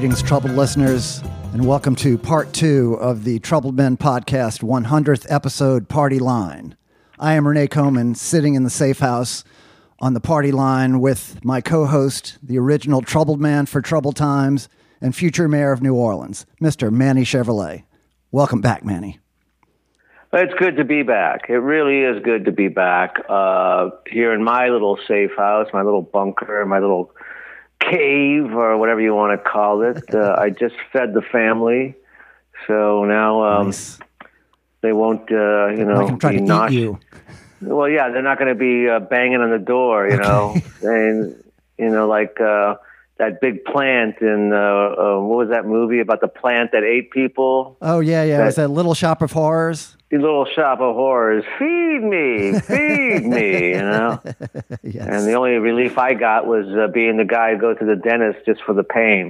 Greetings, troubled listeners, and welcome to part two of the Troubled Men Podcast 100th episode Party Line. I am Renee Coman, sitting in the safe house on the party line with my co host, the original troubled man for troubled times and future mayor of New Orleans, Mr. Manny Chevrolet. Welcome back, Manny. It's good to be back. It really is good to be back uh, here in my little safe house, my little bunker, my little cave, or whatever you want to call it. Uh, I just fed the family, so now um, Nice. they won't, uh, you know, can try be to eat you. Well, yeah, they're not going to be uh, banging on the door, you know, and you know, like uh, that big plant in uh, uh, what was that movie about the plant that ate people? Oh, yeah, yeah. That- Was that Little Shop of Horrors? The little shop of horrors. Feed me, feed me, you know. Yes. And the only relief I got was uh, being the guy who go to the dentist just for the pain.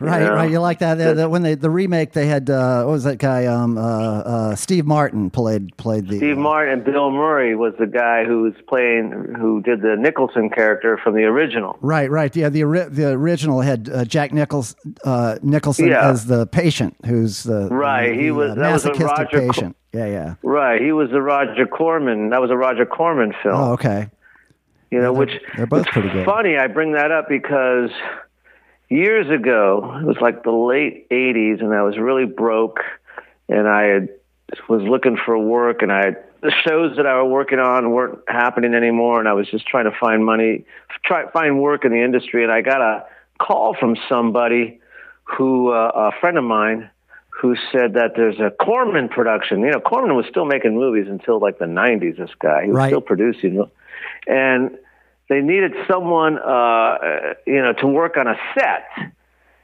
you Right, know? right. You like that? Uh, the, when they the remake, they had uh, what was that guy? Um, uh, uh, Steve Martin played played the. Steve uh, Martin and Bill Murray was the guy who was playing, who did the Nicholson character from the original. Right, right. Yeah, the ori- the original had uh, Jack Nichols uh, Nicholson Yeah. as the patient, who's the Right, he was- that was a Roger patient. Yeah, yeah. Right, he was the Roger Corman. That was a Roger Corman film. Oh, okay. you know, which they're both pretty good. Funny, I bring that up because years ago, it was like the late '80s, and I was really broke, and I had, was looking for work, and I had, the shows that I was working on weren't happening anymore, and I was just trying to find money, try find work in the industry, and I got a call from somebody who uh, a friend of mine who said that there's a Corman production. You know, Corman was still making movies until like the 90s. This guy, he was Right. still producing, and they needed someone, uh, you know, to work on a set.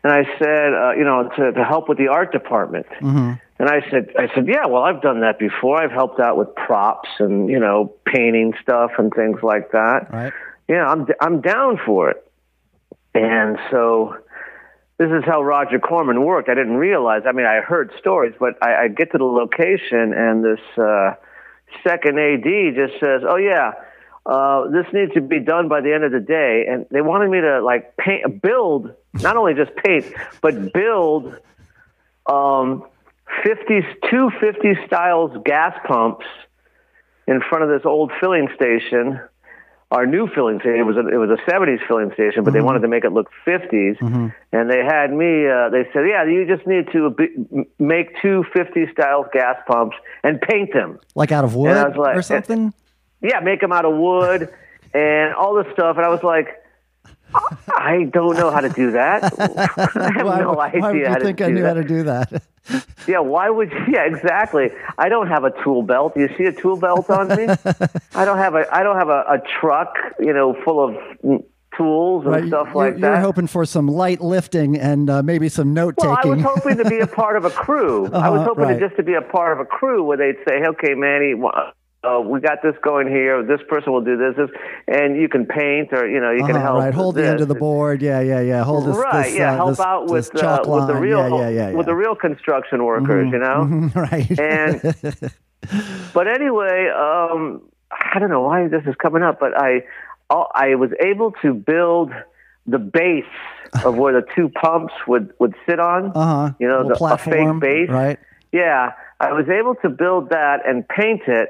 And I said, uh, you know, to, to help with the art department. hmm And I said, I said, yeah, well, I've done that before. I've helped out with props and you know, painting stuff and things like that Right. yeah, I'm I'm down for it. And so this is how Roger Corman worked. I didn't realize. I mean, I heard stories, but I, I get to the location, and this uh, second AD just says, "Oh yeah, uh, this needs to be done by the end of the day." And they wanted me to like paint, build, not only just paint, but build um, 50, two 50 styles gas pumps in front of this old filling station our new filling station. It was a, it was a 70s filling station, but they wanted to make it look 50s. And they had me. Uh, they said, "Yeah, you just need to be, make two 50 style gas pumps and paint them. Like out of wood like- or something. Yeah, make them out of wood and all this stuff." And I was like. I don't know how to do that. I have why, no why idea would you how to think do I knew that. how to do that? Yeah, why would you? Yeah, exactly. I don't have a tool belt. Do you see a tool belt on me? I don't have a. I don't have a, a truck, you know, full of tools and right. stuff you're, like you're that. hoping for some light lifting and uh, maybe some note taking. well, I was hoping to be a part of a crew. I was Uh-huh, hoping right. to just to be a part of a crew where they'd say, "Okay, Manny, wh- uh, we got this going here. This person will do this, this, and you can paint, or you know, you can Uh-huh, help." right. Hold the end of the board. Yeah, yeah, yeah. Hold this. Right, this, yeah, uh, help this- out with uh, with the real Yeah, yeah, yeah, with the real construction workers, you know. right. And but anyway, um, I don't know why this is coming up, but I I was able to build the base of where the two pumps would would sit on. uh huh. You know, the, a fake base. Right. Yeah, I was able to build that and paint it.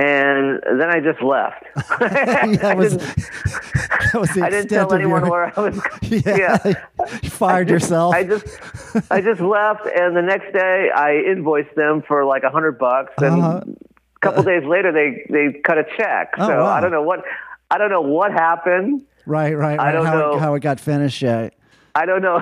And then I just left. that I was didn't, that was the I didn't tell anyone your, where I was. Yeah, you fired yourself. I just, I just left, and the next day I invoiced them for like a hundred bucks, and Uh-huh. a couple days later they they cut a check. Oh, so wow. I don't know what, I don't know what happened. right, right, right. I don't how, know. It, how it got finished. yet. I don't know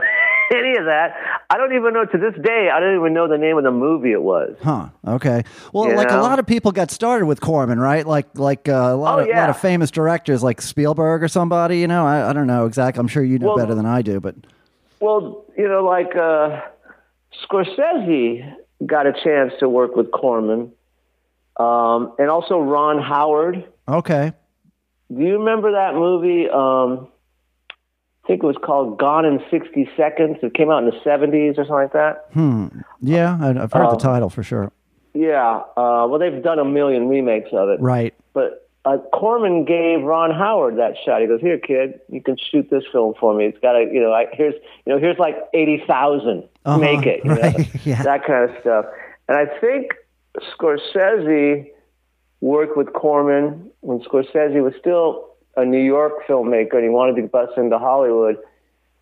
any of that. I don't even know to this day. I don't even know the name of the movie it was. Huh. Okay. Well, You like a lot of people got started with Corman, right? Like like uh, a lot Oh, of yeah. lot of famous directors, like Spielberg or somebody. You know, I, I don't know exactly. I'm sure you know Well- better than I do, but Well, you know, like uh, Scorsese got a chance to work with Corman, um, and also Ron Howard. okay. Do you remember that movie? Um, I think it was called Gone in 60 Seconds. It came out in the 70s or something like that. Hmm. Yeah, I've heard Oh. the title for sure. Yeah. Uh, well, they've done a million remakes of it. Right. But uh, Corman gave Ron Howard that shot. He goes, "Here, kid, you can shoot this film for me. It's got a, you know, I, here's, you know, here's like eighty thousand. Uh-huh, Make it, you know, right, yeah. that kind of stuff." And I think Scorsese worked with Corman when Scorsese was still a New York filmmaker and he wanted to bust into Hollywood.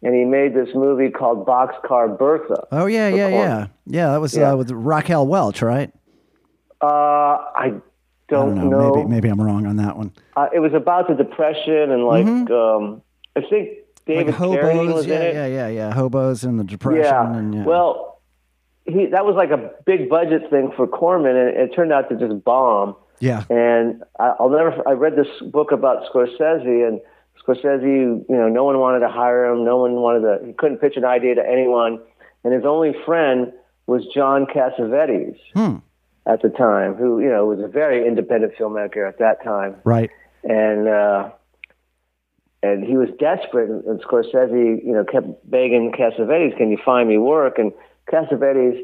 And he made this movie called Boxcar Bertha. Oh yeah, yeah, yeah, yeah. That was Yeah. Uh, with Raquel Welch, right? Uh, I I don't, don't know. Maybe maybe I'm wrong on that one. Uh, it was about the depression and like um, I think David Mm-hmm. like Carradine hobos, was yeah, in it. yeah, yeah, yeah. Hobos and the depression. Yeah. And, yeah. Well, he that was like a big budget thing for Corman, and it turned out to just bomb. Yeah, And I, I'll never. I read this book about Scorsese, and Scorsese, you know, no one wanted to hire him. No one wanted to. He couldn't pitch an idea to anyone, and his only friend was John Cassavetes Hmm. at the time, who you know was a very independent filmmaker at that time right. and uh, and he was desperate. And, and Scorsese, you know, kept begging Cassavetes, "Can you find me work?" And Cassavetes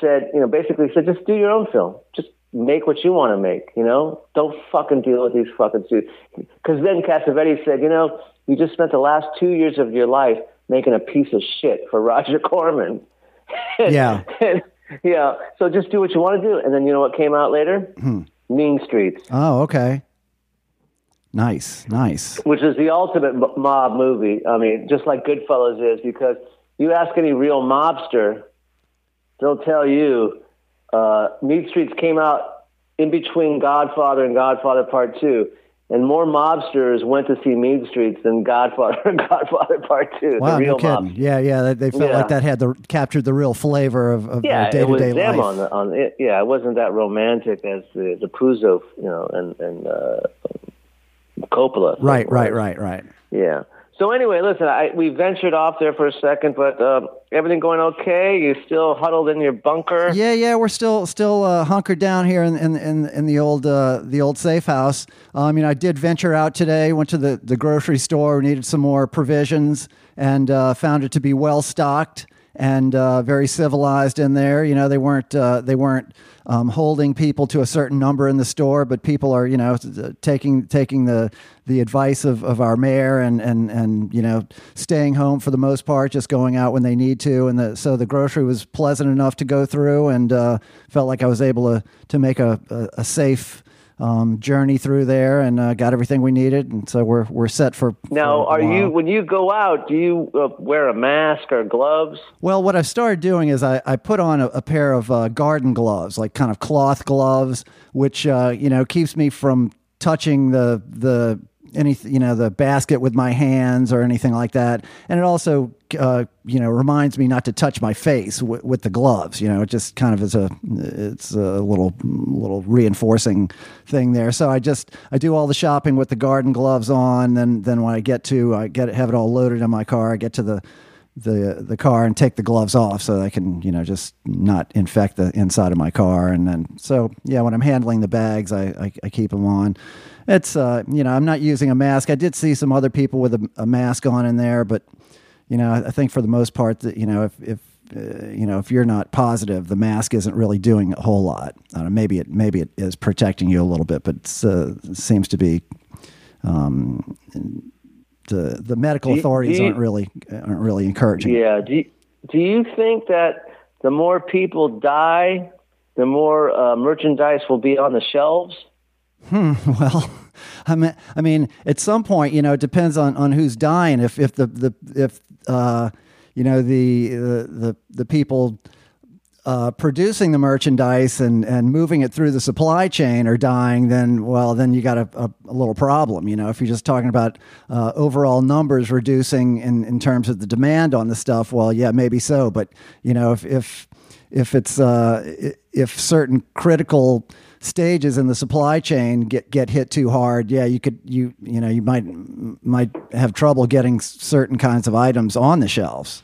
said, you know, basically said, "Just do your own film. Just make what you want to make. You know, don't fucking deal with these fucking suits." Because then Cassavetes said, "You know, you just spent the last two years of your life making a piece of shit for Roger Corman." Yeah. And, yeah. So just do what you want to do. And then you know what came out later? Hmm. Mean Streets. Oh, okay. Nice, nice. which is the ultimate mob movie. I mean, just like Goodfellas is, because you ask any real mobster, they'll tell you uh, Mean Streets came out in between Godfather and Godfather Part Two, and more mobsters went to see Mean Streets than Godfather and Godfather Part Two. Wow, the real no kidding. mobsters. Yeah, yeah. They, felt Yeah. like that had the captured the real flavor of, of Yeah, day to day them life. on the on it. Yeah, it wasn't that romantic as the the Puzo, you know, and and uh, Coppola. right, right, right, right. Yeah. So anyway, listen, I, we ventured off there for a second, but uh, everything going okay? You still huddled in your bunker? Yeah, yeah, we're still still uh, hunkered down here in in in, in the old uh, the old safe house. I mean, I did venture out today. Went to the the grocery store. Needed some more provisions, and uh, found it to be well stocked and uh, very civilized in there. You know, they weren't uh, they weren't um, holding people to a certain number in the store, but people are you know taking taking the the advice of, of our mayor and, and and you know staying home for the most part, just going out when they need to. And the, so the grocery was pleasant enough to go through, and uh, felt like I was able to to make a a, a safe. Um, journey through there and uh, got everything we needed, and so we're we're set for. Now, for are you when you go out? Do you uh, wear a mask or gloves? Well, what I've started doing is I, I put on a, a pair of uh, garden gloves, like kind of cloth gloves, which uh, you know keeps me from touching the the any you know the basket with my hands or anything like that, and it also uh, you know reminds me not to touch my face w- with the gloves. You know, it just kind of is a it's a little little reinforcing thing there. So I just I do all the shopping with the garden gloves on. Then then when I get to I get it, have it all loaded in my car. I get to the the the car and take the gloves off so I can you know just not infect the inside of my car and then so yeah when I'm handling the bags I I, I keep them on. It's uh you know I'm not using a mask. I did see some other people with a, a mask on in there, but you know I, think for the most part that you know if if uh, you know if you're not positive, the mask isn't really doing a whole lot. I don't know, maybe it maybe it is protecting you a little bit, but it's, uh, it seems to be um, the the medical Do authorities you- aren't really aren't really encouraging. Yeah. Do you, Do you think that the more people die, the more uh, merchandise will be on the shelves? Well, I mean, I mean, at some point, you know, it depends on, on who's dying. If if the the if uh, you know the the the, the people uh, producing the merchandise and, and moving it through the supply chain are dying, then well, then you got a, a, a little problem. You know, if you're just talking about uh, overall numbers reducing in, in terms of the demand on the stuff, well, yeah, maybe so. But you know, if if if it's uh, if certain critical stages in the supply chain get get hit too hard, yeah, you could you you know you might might have trouble getting certain kinds of items on the shelves.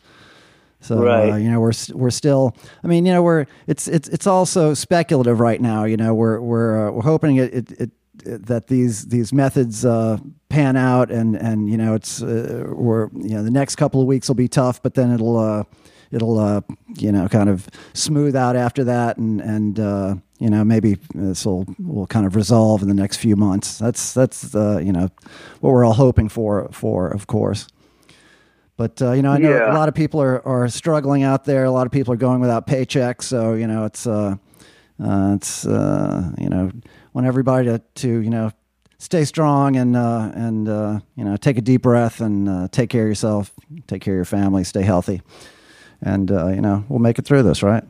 So uh, you know we're we're still. I mean you know we're it's it's it's also speculative right now. You know we're we're uh, we're hoping it, it, it that these these methods uh, pan out and and you know it's uh, we're you know the next couple of weeks will be tough, but then it'll uh, it'll uh, you know kind of smooth out after that and and uh, you know, maybe this will will kind of resolve in the next few months. That's that's uh, you know what we're all hoping for for of course. But uh, you know, I know Yeah. a lot of people are, are struggling out there. A lot of people are going without paychecks. So you know, it's uh, uh, it's uh, you know, want everybody to, to you know stay strong and uh, and uh, you know take a deep breath and uh, take care of yourself, take care of your family, stay healthy, and uh, you know we'll make it through this, right?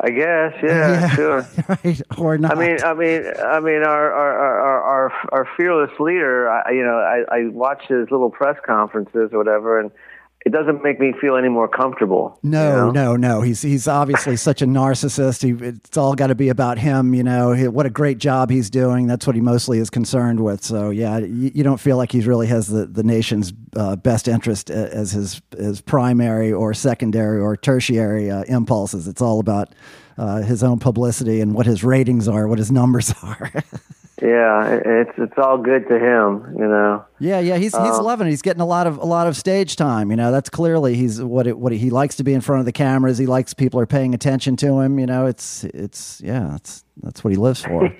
I guess, yeah, sure. right or not? I mean, I mean, I mean, our our our our, our fearless leader. I, you know, I, I watch his little press conferences or whatever, and it doesn't make me feel any more comfortable. you No, know? no, no. He's he's obviously such a narcissist. He, it's all got to be about him. You know, he, what a great job he's doing. That's what he mostly is concerned with. So yeah, you, you don't feel like he really has the the nation's uh, best interest as his his primary or secondary or tertiary uh, impulses. It's all about uh, his own publicity and what his ratings are, what his numbers are. Yeah, it's it's all good to him. You know. Yeah, yeah, he's he's loving it. He's getting a lot of a lot of stage time. You know, that's clearly he's what it, what he likes to be in front of the cameras. He likes people are paying attention to him. You know, it's it's yeah, it's that's what he lives for.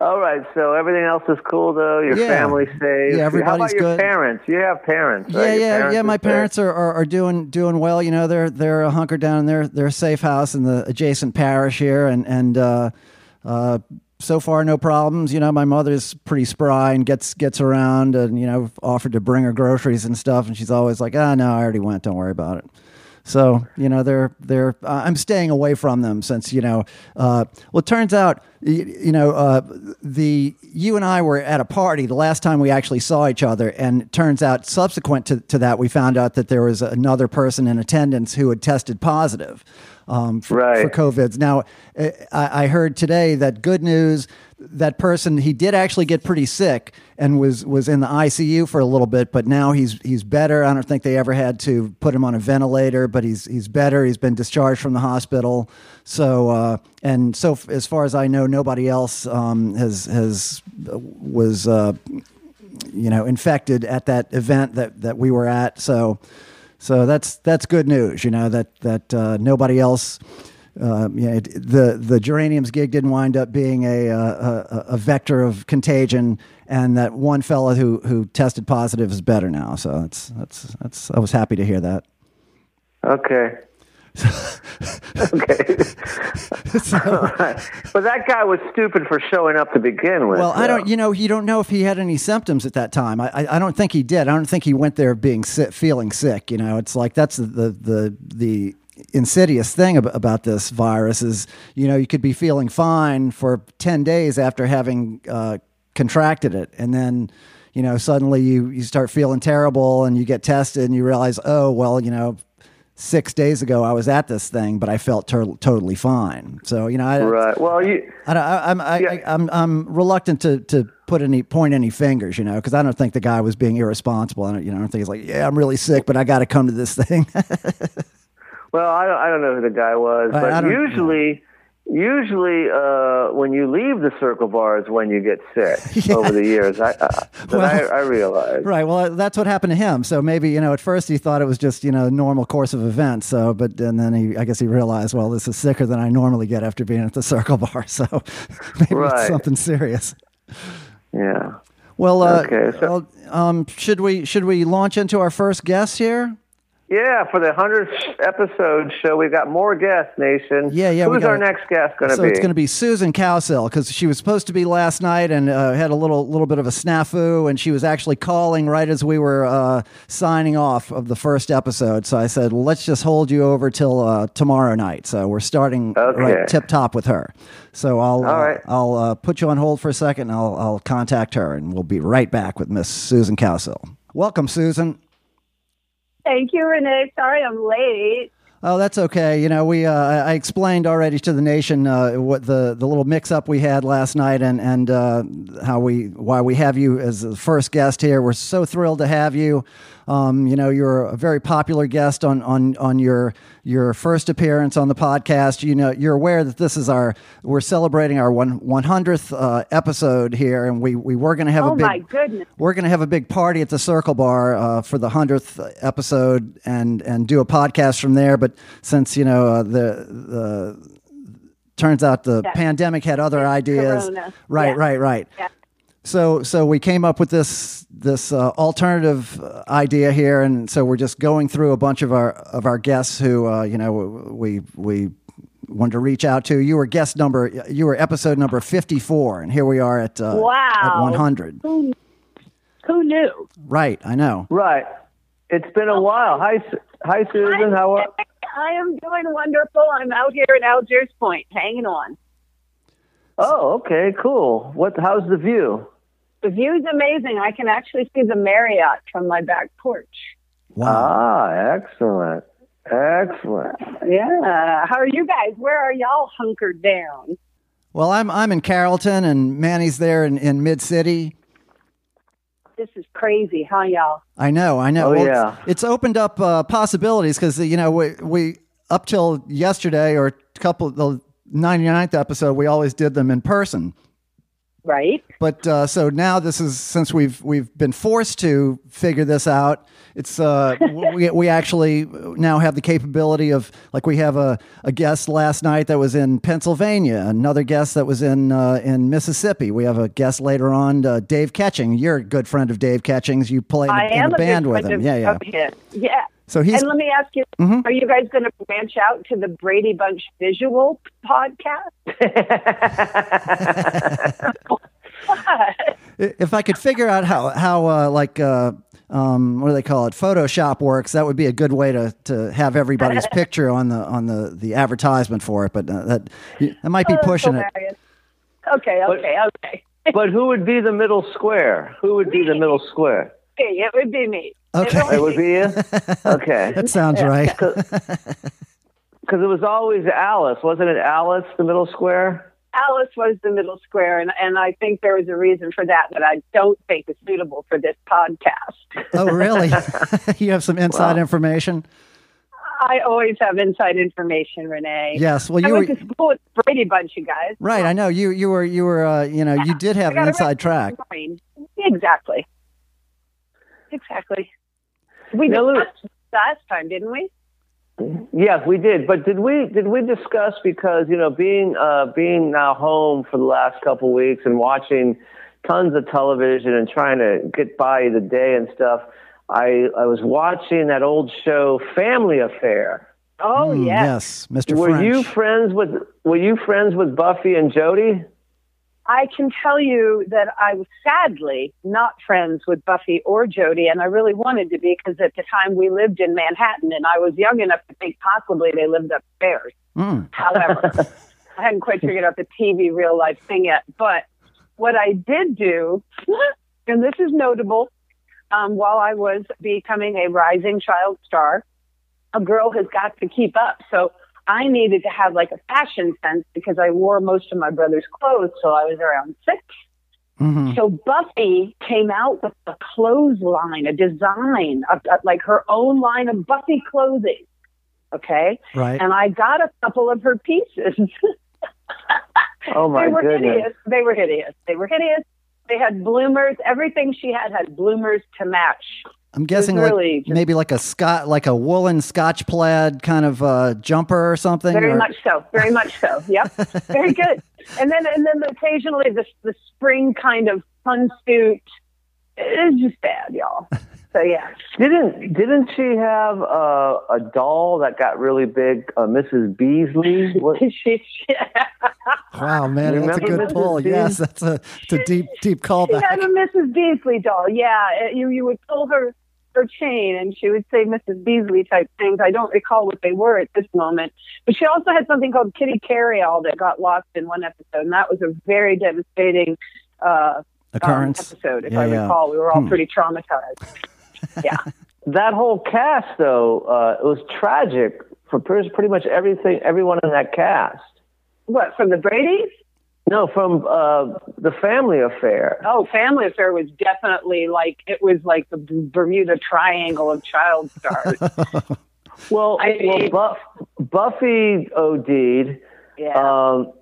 All right, so everything else is cool though. Your Yeah. family's safe. Yeah, How everybody's about your good. parents? You have parents. yeah, right? Your yeah, parents yeah. My parents are, are, are doing doing well. You know, they're they're hunkered down in their their safe house in the adjacent parish here, and and uh, uh, so far no problems. You know, my mother's pretty spry and gets gets around, and you know, offered to bring her groceries and stuff, and she's always like, ah, no, I already went. Don't worry about it. So you know they're they're uh, I'm staying away from them since you know uh, well it turns out you, you know uh, the you and I were at a party the last time we actually saw each other and turns out subsequent to, to that we found out that there was another person in attendance who had tested positive um, for, Right. for COVIDs. Now uh, I, I heard today that good news that person he did actually get pretty sick and was was in the ICU for a little bit, but now he's he's better. I don't think they ever had to put him on a ventilator, but he's he's better. He's been discharged from the hospital. So uh, and so f- as far as I know, nobody else um, has has was uh, you know infected at that event that that we were at. So so that's that's good news. You know that that uh, nobody else. Uh, you know, the the geraniums gig didn't wind up being a, uh, a a vector of contagion, and that one fellow who who tested positive is better now. So that's that's that's I was happy to hear that. Okay. Okay. Right. But that guy was stupid for showing up to begin with. Well, I don't. You know, you don't know if he had any symptoms at that time. I, I, I don't think he did. I don't think he went there being sick, feeling sick. You know, it's like that's the the the, the insidious thing ab- about this virus is you know you could be feeling fine for ten days after having uh, contracted it, and then you know suddenly you you start feeling terrible, and you get tested, and you realize, oh well, you know. Six days ago, I was at this thing, but I felt tur- totally fine. So you know, I, Right. Well, you. I don't, I, I'm I, Yeah. I, I'm I'm reluctant to to put any point any fingers, you know, because I don't think the guy was being irresponsible. I don't, you know, I don't think he's like, yeah, I'm really sick, but I got to come to this thing. Well, I don't, I don't know who the guy was, but usually, usually, uh, when you leave the circle bar is when you get sick. Yeah. Over the years, I, uh, Well, I, I realized. right. Well, that's what happened to him. So maybe you know, at first he thought it was just you know normal course of events. So, but and then he, I guess he realized, well, this is sicker than I normally get after being at the circle bar. So maybe it's something serious. Yeah. Well, uh, Okay, so- um, should we should we launch into our first guest here? Yeah, for the hundredth episode show, we've got more guests, Nation. Yeah, yeah, Who's our it. next guest going to so be? it's going to be Susan Cowsill because she was supposed to be last night and uh, had a little little bit of a snafu, and she was actually calling right as we were uh, signing off of the first episode. So I said, well, let's just hold you over till uh, tomorrow night. So we're starting Okay. right tip top with her. So I'll uh, I'll uh, put you on hold for a second. And I'll I'll contact her, and we'll be right back with Miss Susan Cowsill. Welcome, Susan. Thank you, Renee. Sorry I'm late. Oh, that's okay. You know, we uh, I explained already to the nation uh, what the, the little mix up we had last night and and uh, how we why we have you as the first guest here. We're so thrilled to have you. Um, you know, you're a very popular guest on on on your your first appearance on the podcast. You know, you're aware that this is our we're celebrating our one one hundredth uh, episode here, and we we were going to have a Oh big my goodness. we're going to have a big party at the Circle Bar uh, for the hundredth episode and and do a podcast from there. But since you know uh, the the turns out the Yeah. pandemic had other ideas. Corona. Right, Yeah. right, right. Yeah. So so we came up with this this uh, alternative uh, idea here, and so we're just going through a bunch of our of our guests who uh, you know we we wanted to reach out to. You were guest number you were episode number fifty four, and here we are at uh, Wow. at one hundred. Who, who knew? Right, I know. Right. It's been a while. Hi, hi, Susan. How are? I am doing wonderful. I'm out here in Algiers Point, hanging on. Oh, okay, cool. What? How's the view? The view's amazing. I can actually see the Marriott from my back porch. Wow. Ah, excellent, excellent. Yeah. How are you guys? Where are y'all hunkered down? Well, I'm I'm in Carrollton, and Manny's there in, in Mid City. This is crazy, huh, y'all? I know, I know. Oh, Well, yeah. it's, it's opened up uh, possibilities because you know we we up till yesterday or a couple the 99th episode we always did them in person. Right? But uh, so now this is since we've we've been forced to figure this out. It's uh, we we actually now have the capability of like we have a, a guest last night that was in Pennsylvania, another guest that was in uh, in Mississippi. We have a guest later on, uh, Dave Catching. You're a good friend of Dave Catching's. You played I in am a band with him. of, Yeah, yeah. Yeah. So he's and let me ask you, Mhm. are you guys going to branch out to the Brady Bunch visual podcast? if I could figure out how how uh, like uh, um, what do they call it Photoshop works, that would be a good way to, to have everybody's picture on the on the, the advertisement for it. But uh, that that might be Oh, that's pushing it. hilarious. Okay, But- okay, okay. But who would be the middle square? Who would be the middle square? Okay, it would be me. Okay. It would be you. Okay. That sounds right. Because it was always Alice, wasn't it? Alice, the middle square. Alice was the middle square, and, and I think there was a reason for that that I don't think is suitable for this podcast. oh, really? you have some inside Wow. information? I always have inside information, Renee. Yes. Well, I you were went to school with Brady Bunch, you guys. right. I know you. You were. You were. Uh, you know. You did have an inside track. Brain. Exactly. Exactly. We Now, Lou- discussed last time, didn't we? Yes, we did. But did we did we discuss because you know being uh, being now home for the last couple weeks and watching tons of television and trying to get by the day and stuff. I I was watching that old show Family Affair. Oh, Mm, yes. yes, Mr. Were French. you friends with Were you friends with Buffy and Jody? I can tell you that I was sadly not friends with Buffy or Jody, and I really wanted to be because at the time we lived in Manhattan, and I was young enough to think possibly they lived upstairs. Mm. However, I hadn't quite figured out the TV real life thing yet. But what I did do, and this is notable, um, while I was becoming a rising child star, a girl has got to keep up. So I needed to have like a fashion sense because I wore most of my brother's clothes till I was around six. hmm So Buffy came out with a clothesline, a design, of, of, like her own line of Buffy clothing. Okay. Right. And I got a couple of her pieces. Oh my they were goodness! hideous. They were hideous. They were hideous. They had bloomers. Everything she had had bloomers to match. I'm guessing really like just- maybe like a scot like a woolen Scotch plaid kind of uh, jumper or something. Very or- much so. Very much so. Yep. Very good. And then and then occasionally the the spring kind of fun suit. It's just bad, y'all. So yeah. Didn't didn't she have uh, a doll that got really big, uh, Mrs. Beasley? What, she, she, Wow, man, that's a good Mrs. pull. Beasley? Yes, that's a, it's a deep, deep she callback. had a Mrs. Beasley doll. Yeah, uh, you you would pull her her chain and she would say Mrs. Beasley type things. I don't recall what they were at this moment, but she also had something called Kitty Carryall that got lost in one episode, and that was a very devastating uh, um, Occurrence. episode. If Yeah, I yeah. recall, we were all Hmm. pretty traumatized. Yeah. that whole cast, though, uh, it was tragic for pretty pretty much everything, everyone in that cast. What from the Brady's? No, from uh, the Family Affair. Oh, Family Affair was definitely like it was like the Bermuda Triangle of child stars. Well, I well, Buff, Buffy OD'd. Yeah. Um,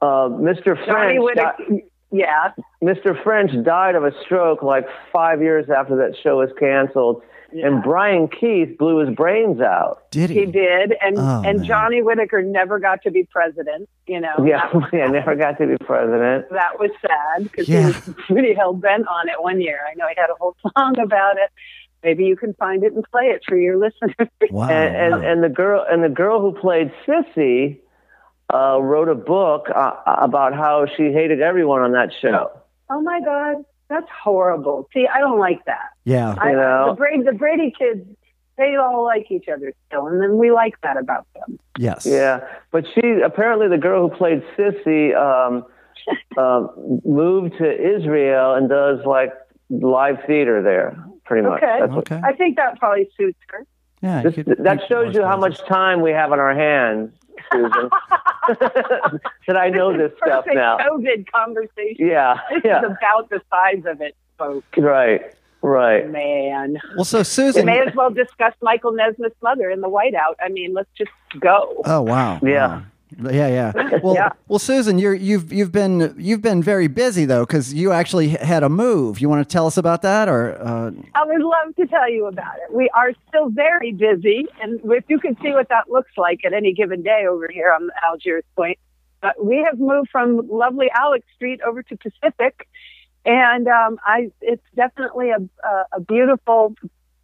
uh, Mr. Johnny French, di- Yeah. Mr. French died of a stroke like five years after that show was canceled. And Brian Keith blew his brains out. Did he? He did, and Oh, and man. Johnny Whitaker never got to be president. You know, Yeah, yeah, never got to be president. that was sad because Yeah. he was pretty hell bent on it one year. I know he had a whole song about it. Maybe you can find it and play it for your listeners. Wow. And, and and the girl and the girl who played Sissy uh, wrote a book uh, about how she hated everyone on that show. oh my God, that's horrible. See, I don't like that. yeah. I, You know. the Brady, the Brady kids, they all like each other still, and then we like that about them. Yes. Yeah, but she apparently the girl who played Sissy um, um, moved to Israel and does like live theater there, pretty much. Okay. That's what, Okay. I think that probably suits her. Yeah. this, could- that shows you how much time we have on our hands, Susan. that I know this stuff Perfect now. COVID conversation. Yeah, This yeah, is about the size of it, folks. right, right. Man, Well, so Susan, we may as well discuss Michael Nesmith's mother in the whiteout. I mean, let's just go. Oh wow. Yeah. Wow. Yeah, yeah. Well, Yeah. well, Susan, you're you've you've been you've been very busy though because you actually had a move. You want to tell us about that, or uh, I would love to tell you about it. We are still very busy, and if you can see what that looks like at any given day over here on Algiers Point, uh, we have moved from lovely Alix Street over to Pacific, and um, I it's definitely a a, a beautiful.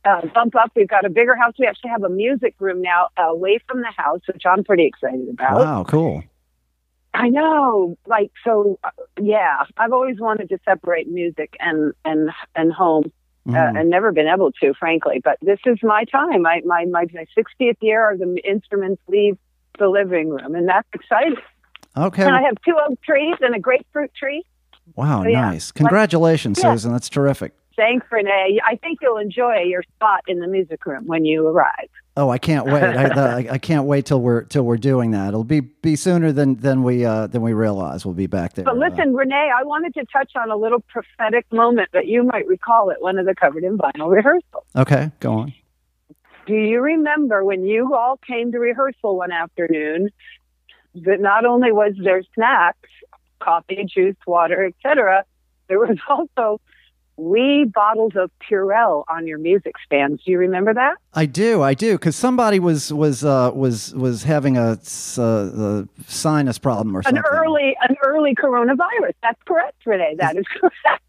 Uh, bump up. We've got a bigger house. We actually have a music room now away from the house, which I'm pretty excited about. wow, cool. I know, like so. Uh, yeah, I've always wanted to separate music and and and home, Mhm. uh, and never been able to, frankly. But this is my time. I, my my my 60th year, the instruments leave the living room, and that's exciting. okay. And I have two oak trees and a grapefruit tree. wow, so, yeah. nice. Congratulations, Yeah. Susan. That's terrific. Thanks, Renee. I think you'll enjoy your spot in the music room when you arrive. Oh, I can't wait. I, the, I can't wait till we're till we're doing that. It'll be be sooner than than we uh, than we realize. We'll be back there. But listen, Renee, I wanted to touch on a little prophetic moment that you might recall at one of the covered in vinyl rehearsals. Uh, okay, go on. Do you remember when you all came to rehearsal one afternoon that not only was there snacks, coffee, juice, water, etc., there was also wee bottles of Purell on your music stands. Do you remember that? I do, I do, because somebody was was uh, was was having a, uh, sinus problem or something. An early an early coronavirus. That's correct, Renee. That is correct.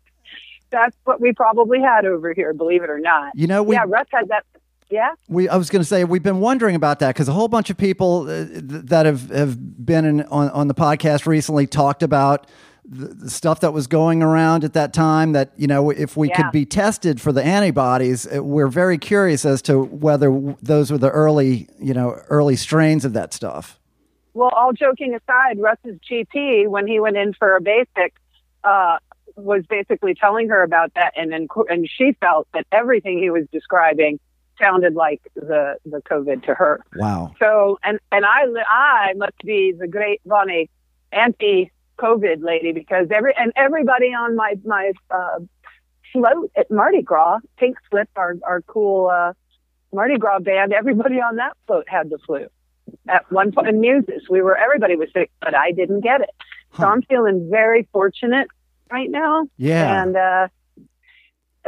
That's what we probably had over here, believe it or not. You know, we yeah, Russ had that. Yeah. We, I was going to say we've been wondering about that because a whole bunch of people uh, th- that have, have been in, on on the podcast recently talked about the, the stuff that was going around at that time. That you know, if we Yeah. could be tested for the antibodies, uh, we're very curious as to whether w- those were the early you know early strains of that stuff. Well, all joking aside, Russ's GP, when he went in for a basic, uh, was basically telling her about that, and then and she felt that everything he was describing sounded like the the COVID to her. Wow. So, and and I I must be the great Bonnie anti COVID lady because every and everybody on my my uh, float at Mardi Gras, Pink Slip, our our cool uh, Mardi Gras band, everybody on that float had the flu. At one point in Muses, we were everybody was sick, but I didn't get it. So Huh. I'm feeling very fortunate right now. Yeah. And uh,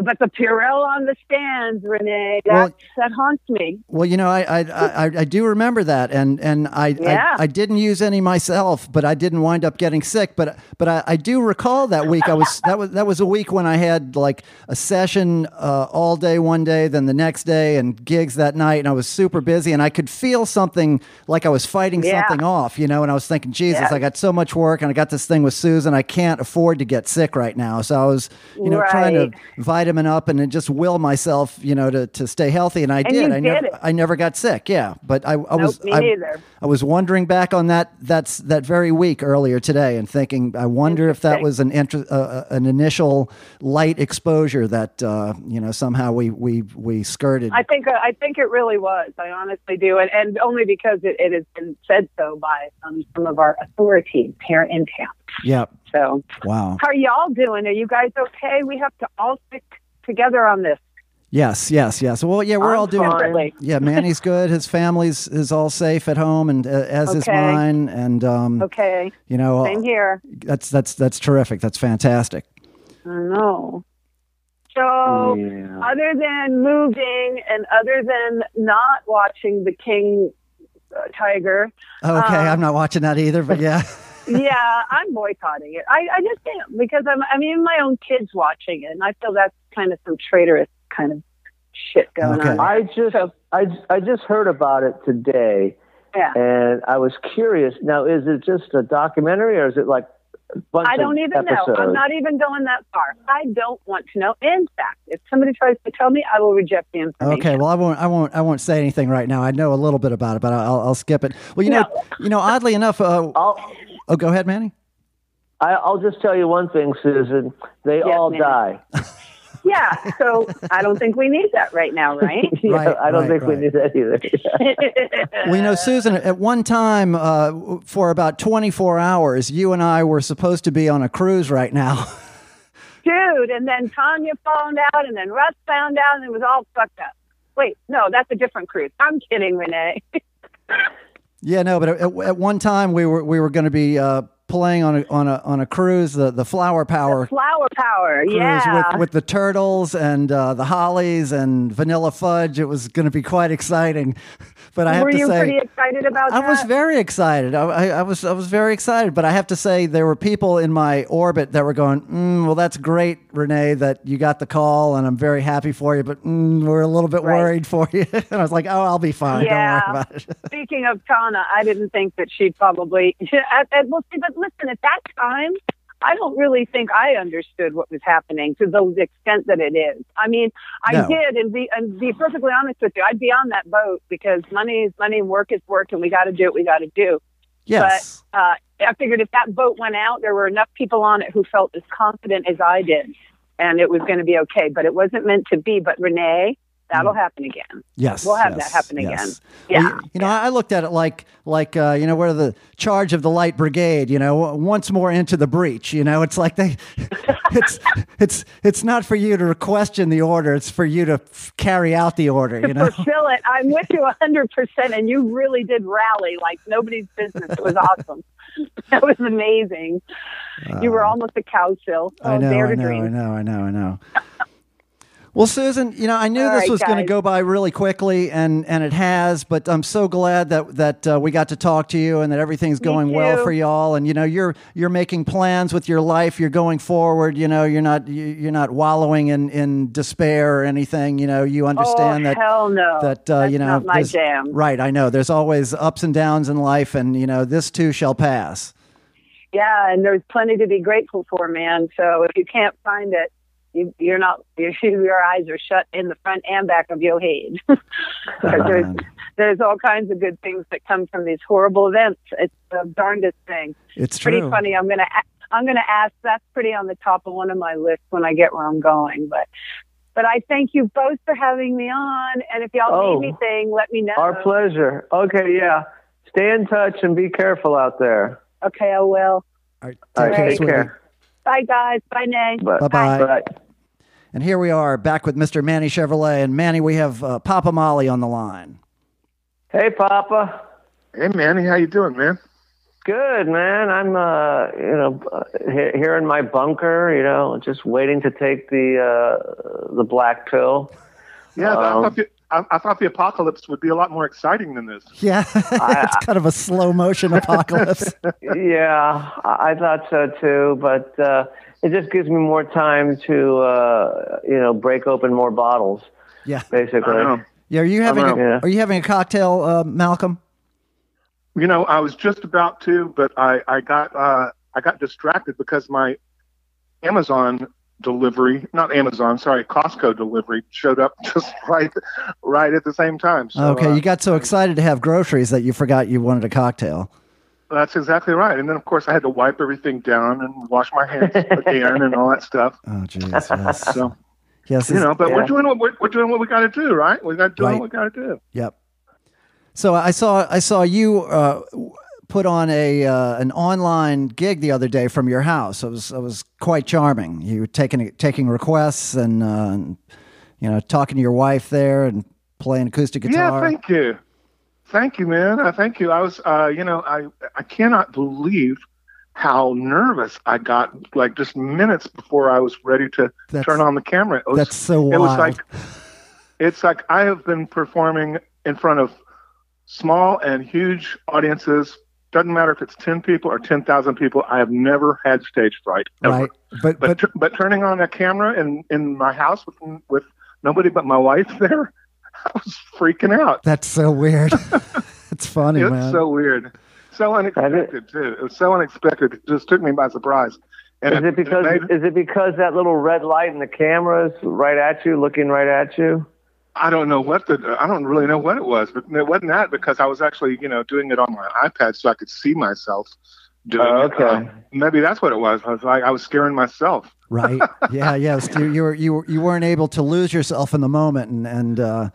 but the Purell on the stands, Renee, that Well- that haunts me. Well, you know, I I, I, I do remember that, and and I, Yeah. I I didn't use any myself, but I didn't wind up getting sick. But but I, I do recall that week. I was that was that was a week when I had like a session uh, all day one day, then the next day, and gigs that night, and I was super busy, and I could feel something like I was fighting Yeah. something off, you know. And I was thinking, Jesus, Yes. I got so much work, and I got this thing with Susan. I can't afford to get sick right now, so I was you know trying to Right. Vitamin up and just will myself, you know, to, to stay healthy. And I And did. I did never, it. I never got sick. Yeah, but I, I was, me I. I was wondering back on that. That's that very week earlier today, and thinking, I wonder if that was an inter, uh, uh, an initial light exposure that uh, you know somehow we we we skirted. I think I think it really was. I honestly do, and, and only because it, it has been said so by um, some of our authorities here in town. Yep. So, Wow. how are y'all doing? Are you guys okay? We have to all stick together on this. Yes. Yes. Yes. Well, yeah, we're I'm all doing. fine. Yeah, Manny's good. His family's is all safe at home, and uh, as is mine. And um, Okay, you know, same here. that's that's that's terrific. That's fantastic. I know. So, Yeah. other than moving and other than not watching the King uh, Tiger, Okay, Um, I'm not watching that either, but yeah. yeah, I'm boycotting it. I, I just am because I'm. I mean, my own kids watching it, and I feel that's kind of some traitorous kind of shit going Okay. on. I just So- I, I just heard about it today, Yeah. and I was curious. Now, is it just a documentary, or is it like bunch I don't even episodes? know. I'm not even going that far. I don't want to know. In fact, if somebody tries to tell me, I will reject the information. Okay, well, I won't, I won't, I won't say anything right now. I know a little bit about it, but I'll, I'll skip it. Well, you know, you know, oddly enough, uh, I'll oh, go ahead, Manny. I, I'll just tell you one thing, Susan. They Yes, all ma'am. die. Yeah. So I don't think we need that right now, right? Yeah, Right, I don't right, think we need that either. we know, Susan, at one time, uh, for about 24 hours, you and I were supposed to be on a cruise right now. Dude, and then Tanya found out, and then Russ found out, and it was all fucked up. Wait, no, that's a different cruise. I'm kidding, Renee. Yeah, no, but at, at one time we were we were going to be uh, playing on a on a on a cruise, the the Flower Power Flower power, yeah. with with the turtles and uh, the hollies and vanilla fudge. It was going to be quite exciting. But I have Were to you pretty excited about I that? was very excited. I, I, I was I was very excited, but I have to say there were people in my orbit that were going, mm, "Well, that's great, Renee, that you got the call, and I'm very happy for you, but mm, we're a little bit Right. worried for you." and I was like, "Oh, I'll be fine. Yeah. Don't worry about it." Speaking of Tana, I didn't think that she'd probably. At, at, well, see, but listen, at that time, I don't really think I understood what was happening to the extent that it is. I mean, I No. did, and be and be perfectly honest with you, I'd be on that boat because money is money, and work is work, and we got to do what we got to do. yes. But uh, I figured if that boat went out, there were enough people on it who felt as confident as I did, and it was going to be okay. But it wasn't meant to be. But Renee, that'll happen again. Yes, We'll have yes, that happen yes. again. Well, Yeah. you, you know, I looked at it like like uh, you know, we're the charge of the light brigade. You know, once more into the breach. You know, it's like they, it's it's it's not for you to question the order. It's for you to f- carry out the order. You know. fulfill it. I'm with you 100%. And you really did rally like nobody's business. It was awesome. That was amazing. you were almost a Cowsill. Oh, I know, I know. I know, I know, I know. Well, Susan, you know, I knew All this right, was going to go by really quickly, and and it has. But I'm so glad that that uh, we got to talk to you, and that everything's going well for y'all. And you know, you're you're making plans with your life. You're going forward. You know, you're not you- you're not wallowing in in despair or anything. You know, you understand oh, that hell no. that uh, you know my jam. right i know there's always ups and downs in life and you know this too shall pass Yeah, and there's plenty to be grateful for, man. So if you can't find it, you, you're not. Your, your eyes are shut in the front and back of your head. there's there's all kinds of good things that come from these horrible events. It's the darndest thing. it's pretty true funny. I'm gonna a- I'm gonna ask. That's pretty on the top of one of my lists when I get where I'm going. But but I thank you both for having me on. And if y'all Oh, need anything, let me know. Our pleasure. Okay, yeah. Stay in touch and be careful out there. Okay, I will. all right, take right, care, take care. Bye guys. Bye Nay. Bye. Bye-bye. Bye. And here we are back with Mr. Manny Chevrolet. And Manny, we have uh, Papa Mali on the line. Hey, Papa. Hey Manny, how you doing, man? Good, man. I'm, uh, you know, uh, here in my bunker, you know, just waiting to take the uh, the black pill. Yeah, I, Um, thought the, I, I thought the apocalypse would be a lot more exciting than this. Yeah, it's kind of a slow motion apocalypse. yeah, I I thought so too, but uh, it just gives me more time to, uh, you know, break open more bottles, Yeah. basically. Yeah, are you having a, Yeah. are you having a cocktail, uh, Malcolm? You know, I was just about to, but I I got uh, I got distracted because my Amazon delivery, not Amazon, sorry, Costco delivery showed up just right right at the same time. So, okay, uh, you got so excited to have groceries that you forgot you wanted a cocktail. That's exactly right. And then of course I had to wipe everything down and wash my hands again and all that stuff. Oh, jeez. Yes. So yes. you know, but Yeah. we're doing what we're, we're doing what we got to do, right? We got to do Right. what we got to do. Yep. So I saw I saw you uh, put on a uh, an online gig the other day from your house. It was it was quite charming. You were taking taking requests and, uh, and you know talking to your wife there and playing acoustic guitar. Yeah, thank you, thank you, man. I thank you. I was, uh, you know, I I cannot believe how nervous I got, like just minutes before I was ready to That's- turn on the camera. It was, That's so it was like it's like I have been performing in front of small and huge audiences. Doesn't matter if it's ten people or ten thousand people. I have never had stage fright. Ever. right. But But but but, but turning on a camera in in my house with with nobody but my wife there, I was freaking out. that's so weird. it's funny, It's man. so weird, so unexpected too. It was so unexpected. It just took me by surprise. And Is it because made- is it because that little red light in the camera is right at you, looking right at you? I don't know what the I don't really know what it was, but it wasn't that because I was actually you know doing it on my iPad so I could see myself doing Oh, it. okay. Uh, maybe that's what it was. I was like I was scaring myself. Right yeah yes. you, you were you you weren't able to lose yourself in the moment and and uh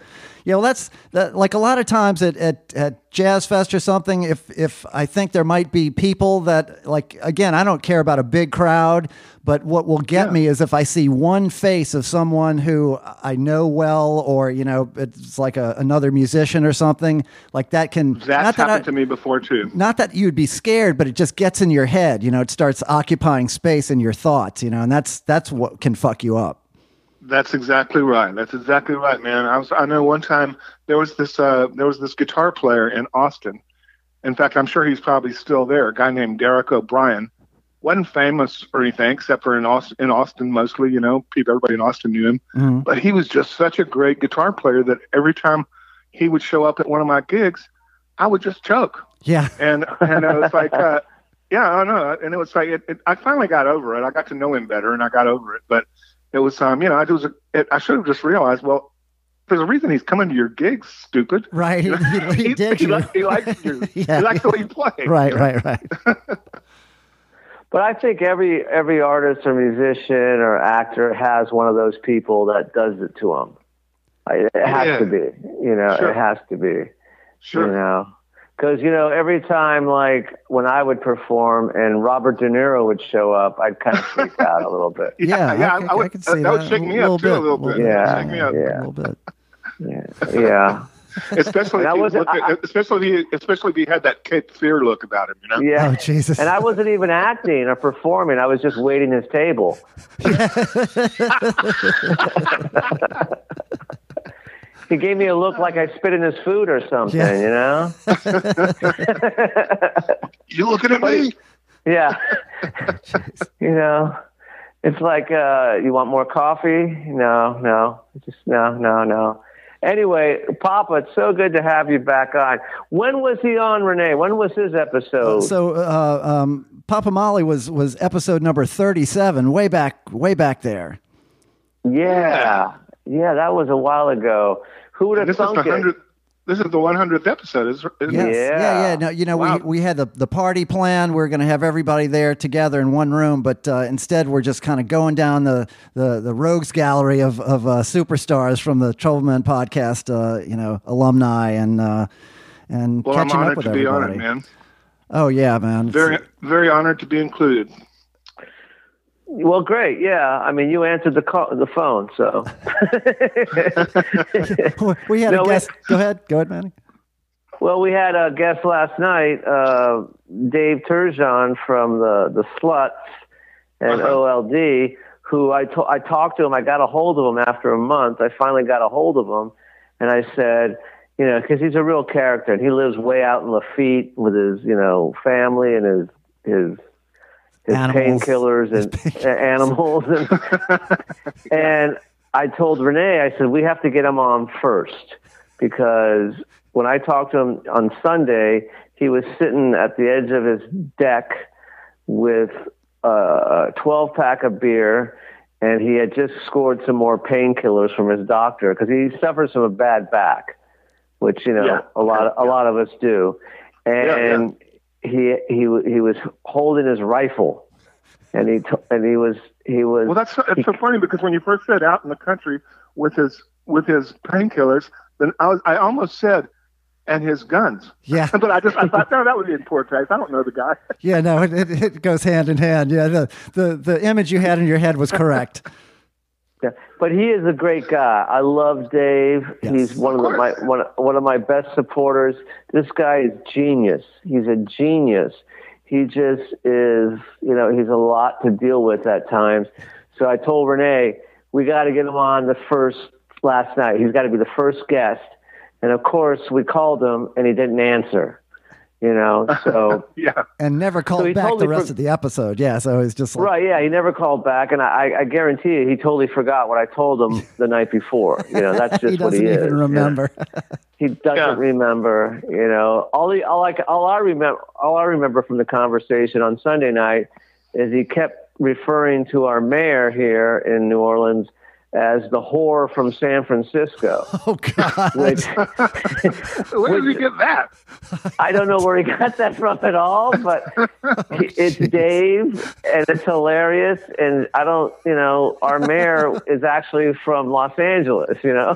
you know that's that like a lot of times at, at at jazz fest or something if if i think there might be people that like again i don't care about a big crowd but what will get Yeah. me is if i see one face of someone who i know well or you know it's like a, another musician or something like that can That's not that I- happened to me before too. not that you'd be scared, but it just gets in your head. You know, it starts occupying space in your thoughts. You know, and that's that's that's what can fuck you up. That's exactly right. That's exactly right, man. I was I know one time there was this uh there was this guitar player in Austin. In fact, I'm sure he's probably still there. A guy named Derek O'Brien. wasn't famous or anything except for in Austin, in Austin mostly. You know, people everybody in Austin knew him. Mhm. But he was just such a great guitar player that every time he would show up at one of my gigs, I would just choke. Yeah, And and it was like, uh, yeah, I know. And it was like, it, it, I finally got over it. I got to know him better, and I got over it. But it was, um, you know, I was, it, I should have just realized, well, there's a reason he's coming to your gigs, stupid. right. He, he, he did he, you. he likes you. Yeah. He likes the way you play. right, right, right. But I think every every artist or musician or actor has one of those people that does it to them. It has Yeah. to be, you know, Sure. it has to be, Sure. you know, because you know every time like when I would perform and Robert De Niro would show up, I'd kind of freak out a little bit. Yeah, yeah. I, I, I, would, can see that, would shake me a little up too a little bit. bit. Yeah, Shake me up. yeah. a little bit. Yeah, yeah, Especially if, he wasn't- looked at, especially if he, especially if he had that Cape Fear look about him. You know. yeah. Oh Jesus! And I wasn't even acting or performing. I was just waiting his table. he gave me a look like I spit in his food or something, Yeah. you know? You looking at me? Yeah. you know, it's like, uh, you want more coffee? No, no, just no, no, no. Anyway, Papa, it's so good to have you back on. When was he on, Renee? When was his episode? So, uh, um, Papa Mali was was episode number thirty-seven, way back, way back there. yeah. Yeah, that was a while ago. Who would have This is thunk the it? hundredth. This is the 100th episode. Is, is Yes. Yeah. yeah, yeah. No, you know, Wow. we we had the the party plan. We are going to have everybody there together in one room, but uh, instead we're just kind of going down the the the rogues gallery of of uh, superstars from the Troubled Men podcast, uh, you know, alumni and uh, and Well, I'm catching up with to be on everybody. it, man. Oh yeah, man. It's- Very, very honored to be included. Well, great. Yeah. I mean, you answered the call, the phone, so. we had No, a we- guest. Go ahead. Go ahead, Manny. Well, we had a guest last night, uh, Dave Turgeon from the the Sluts and Uh-huh. OLD, who I to- I talked to him. I got a hold of him after a month. I finally got a hold of him, and I said, you know, because he's a real character, and he lives way out in Lafitte with his you know family and his his his Animals. Painkillers and pain- animals and and I told Renee, I said, we have to get him on first because when I talked to him on Sunday, he was sitting at the edge of his deck with a 12 pack of beer and he had just scored some more painkillers from his doctor because he suffers from a bad back, which, you know, Yeah. a lot, of, a lot of us do. yeah. And he, he, he was holding his rifle and he, t- and he was, he was, Well, that's so, it's so funny because when you first said out in the country with his with his painkillers, then I was I almost said and his guns, Yeah. but I just I thought no, that would be in poor taste. I don't know the guy. Yeah, no, it, it, it goes hand in hand. Yeah, the, the the image you had in your head was correct. Yeah, but he is a great guy. I love Dave. Yes. He's one of, Of the, my one one of my best supporters. This guy is genius. He's a genius. He just is, you know, he's a lot to deal with at times. So I told Renee, we got to get him on the first last night. He's got to be the first guest. And of course, we called him and he didn't answer. You know, so yeah, and never called he back totally the rest for- of the episode. Yeah, so it's just like, right, yeah, he never called back, and I, I guarantee you, he totally forgot what I told him the night before. You know, that's just he what doesn't he is. even you know. remember. He doesn't Yeah. remember. You know, all he, all I, all I remember, all I remember from the conversation on Sunday night is he kept referring to our mayor here in New Orleans as the whore from San Francisco. oh God. Which where did he get that? I don't know where he got that from at all, but it's Dave and it's hilarious. And I don't, you know, our mayor is actually from Los Angeles, you know?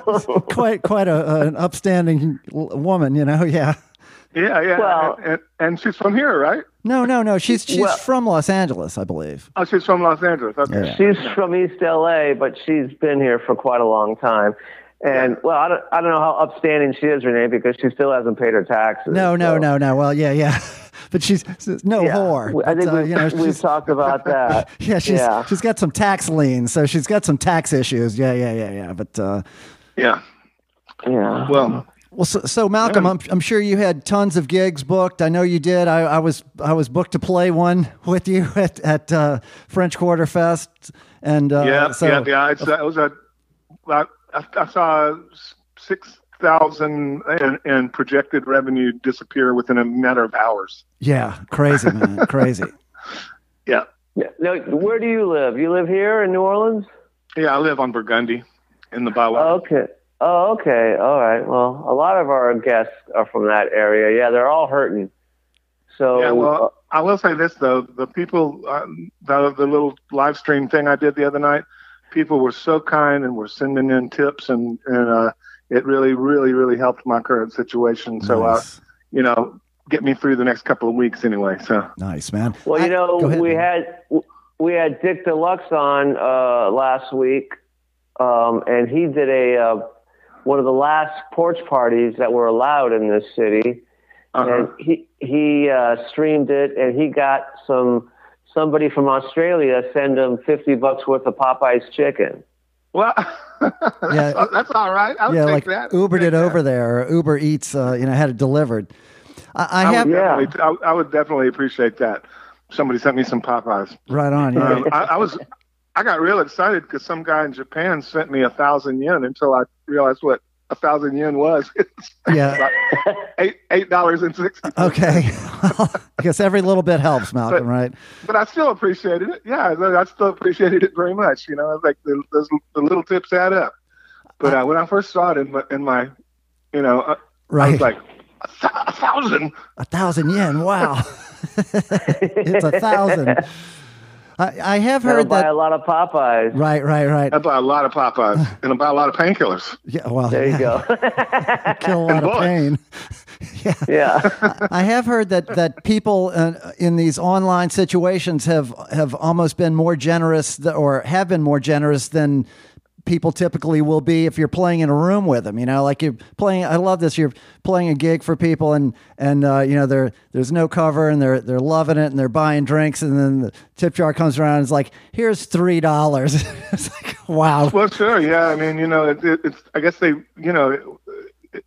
quite quite a, an upstanding woman, you know. Yeah. Yeah, yeah, Well- and, and she's from here, right? No, no, no. She's she's Well- from Los Angeles, I believe. Oh, she's from Los Angeles. Okay. Yeah. She's from East LA, but she's been here for quite a long time. And well, I don't, I don't know how upstanding she is, Renee, because she still hasn't paid her taxes. No, no, so- no, no. Well, yeah, yeah. But she's she's no Yeah. whore. I think but, uh, we've, you know, we've she's- talked about that. Yeah, she's yeah. she's got some tax liens, so she's got some tax issues. Yeah, yeah, yeah, yeah. But uh, Yeah. yeah. Well, well, so, so Malcolm, I'm I'm sure you had tons of gigs booked. I know you did. I, I was I was booked to play one with you at at uh, French Quarter Fest, and uh, yeah, so yeah, yeah. It's, uh, it was a. I, I saw six thousand in, in projected revenue disappear within a matter of hours. yeah, crazy man, crazy. Yeah. yeah. No, where do you live? You live here in New Orleans? Yeah, I live on Burgundy in the Bow. Oh, okay. Oh, okay. All right. Well, a lot of our guests are from that area. Yeah, they're all hurting. So, Yeah, well, I will say this though: the people, uh, the, the little live stream thing I did the other night, people were so kind and were sending in tips, and and uh, it really, really, really helped my current situation. So, uh, you know, get me through the next couple of weeks anyway. So, nice man. well, you know, go ahead, we man. had we had Dick Deluxe on uh, last week, um, and he did a uh, one of the last porch parties that were allowed in this city. uh-huh. and he he uh, streamed it, and he got some somebody from Australia send him fifty bucks worth of Popeye's chicken. well, Yeah. that's, that's all right. I'll yeah, take like that. Ubered Take it that. over there. Or Uber Eats, uh, you know, had it delivered. I, I I have would, Yeah. definitely, I, I would definitely appreciate that. Somebody sent me some Popeyes. right on. Yeah. Um, I, I was, I got real excited because some guy in Japan sent me a thousand yen until I realized what a thousand yen was. Yeah. eight eight dollars and sixty. Okay. I guess every little bit helps, Malcolm. But- right? But I still appreciated it. Yeah, I I still appreciated it very much. You know, it's like the, those, the little tips add up. But uh, when I first saw it in my, in my you know, uh, I Right. was like a, th- a thousand. A thousand yen. Wow. it's a thousand. I, I have That'll heard buy that. a lot of Popeyes. Right, right, right. I buy a lot of Popeyes and I buy a lot of painkillers. Yeah, well, There you yeah, go. kill a lot of bullets. pain. yeah. yeah. I have heard that that people uh, in these online situations have have almost been more generous, or have been more generous than people typically will be if you're playing in a room with them. You know, like you're playing. I love this. You're playing a gig for people, and and uh, you know there there's no cover, and they're they're loving it, and they're buying drinks, and then the tip jar comes around, and it's like here's three dollars. it's like wow. Well, sure, yeah. I mean, you know, it, it, it's. I guess they, you know, it,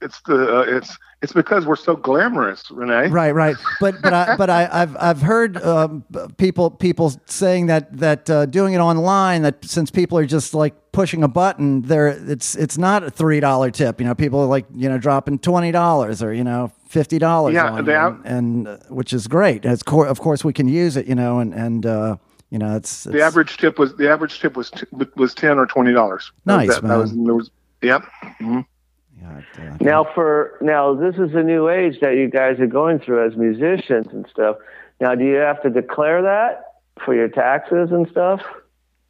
it's the uh, it's it's because we're so glamorous, Renee. Right, right, but but I but I, I've I've heard um, people people saying that that uh, doing it online that since people are just like pushing a button, there it's it's not a three dollar tip. You know, people are like you know dropping twenty dollars or you know fifty dollars. Yeah, on they out- and, uh, which is great. It's cor- of course we can use it. You know, and and uh, you know it's, The average tip was the average tip was t- was ten or twenty dollars. Nice, that, that was, man. there was, yep. Mhm. Yeah, uh, Now for now, this is a new age that you guys are going through as musicians and stuff. Now, do you have to declare that for your taxes and stuff?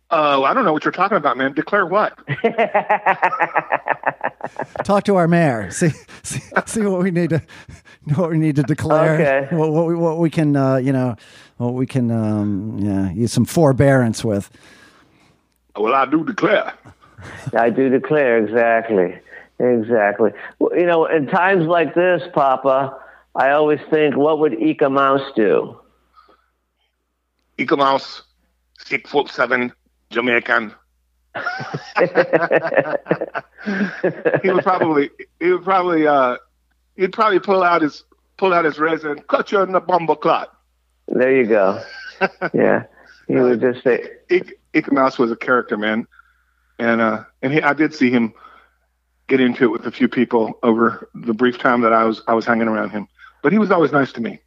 Oh, I don't know what you're talking about, man. Declare what? talk to our mayor. See, see, see what we need to, what we need to declare. Okay. What, what we, what we can, uh, you know, what we can, um, yeah, use some forbearance with. Well, I do declare. I do declare exactly, exactly. Well, you know, in times like this, Papa, I always think, what would Eek-A-Mouse do? Eek-A-Mouse, six foot seven, Jamaican. he would probably he would probably uh he'd probably pull out his pull out his razor and cut you in the bumble clot. There you go. Yeah. He would just say, Eek-A-Mouse was a character, man, and uh, and he, I did see him get into it with a few people over the brief time that I was I was hanging around him. But he was always nice to me.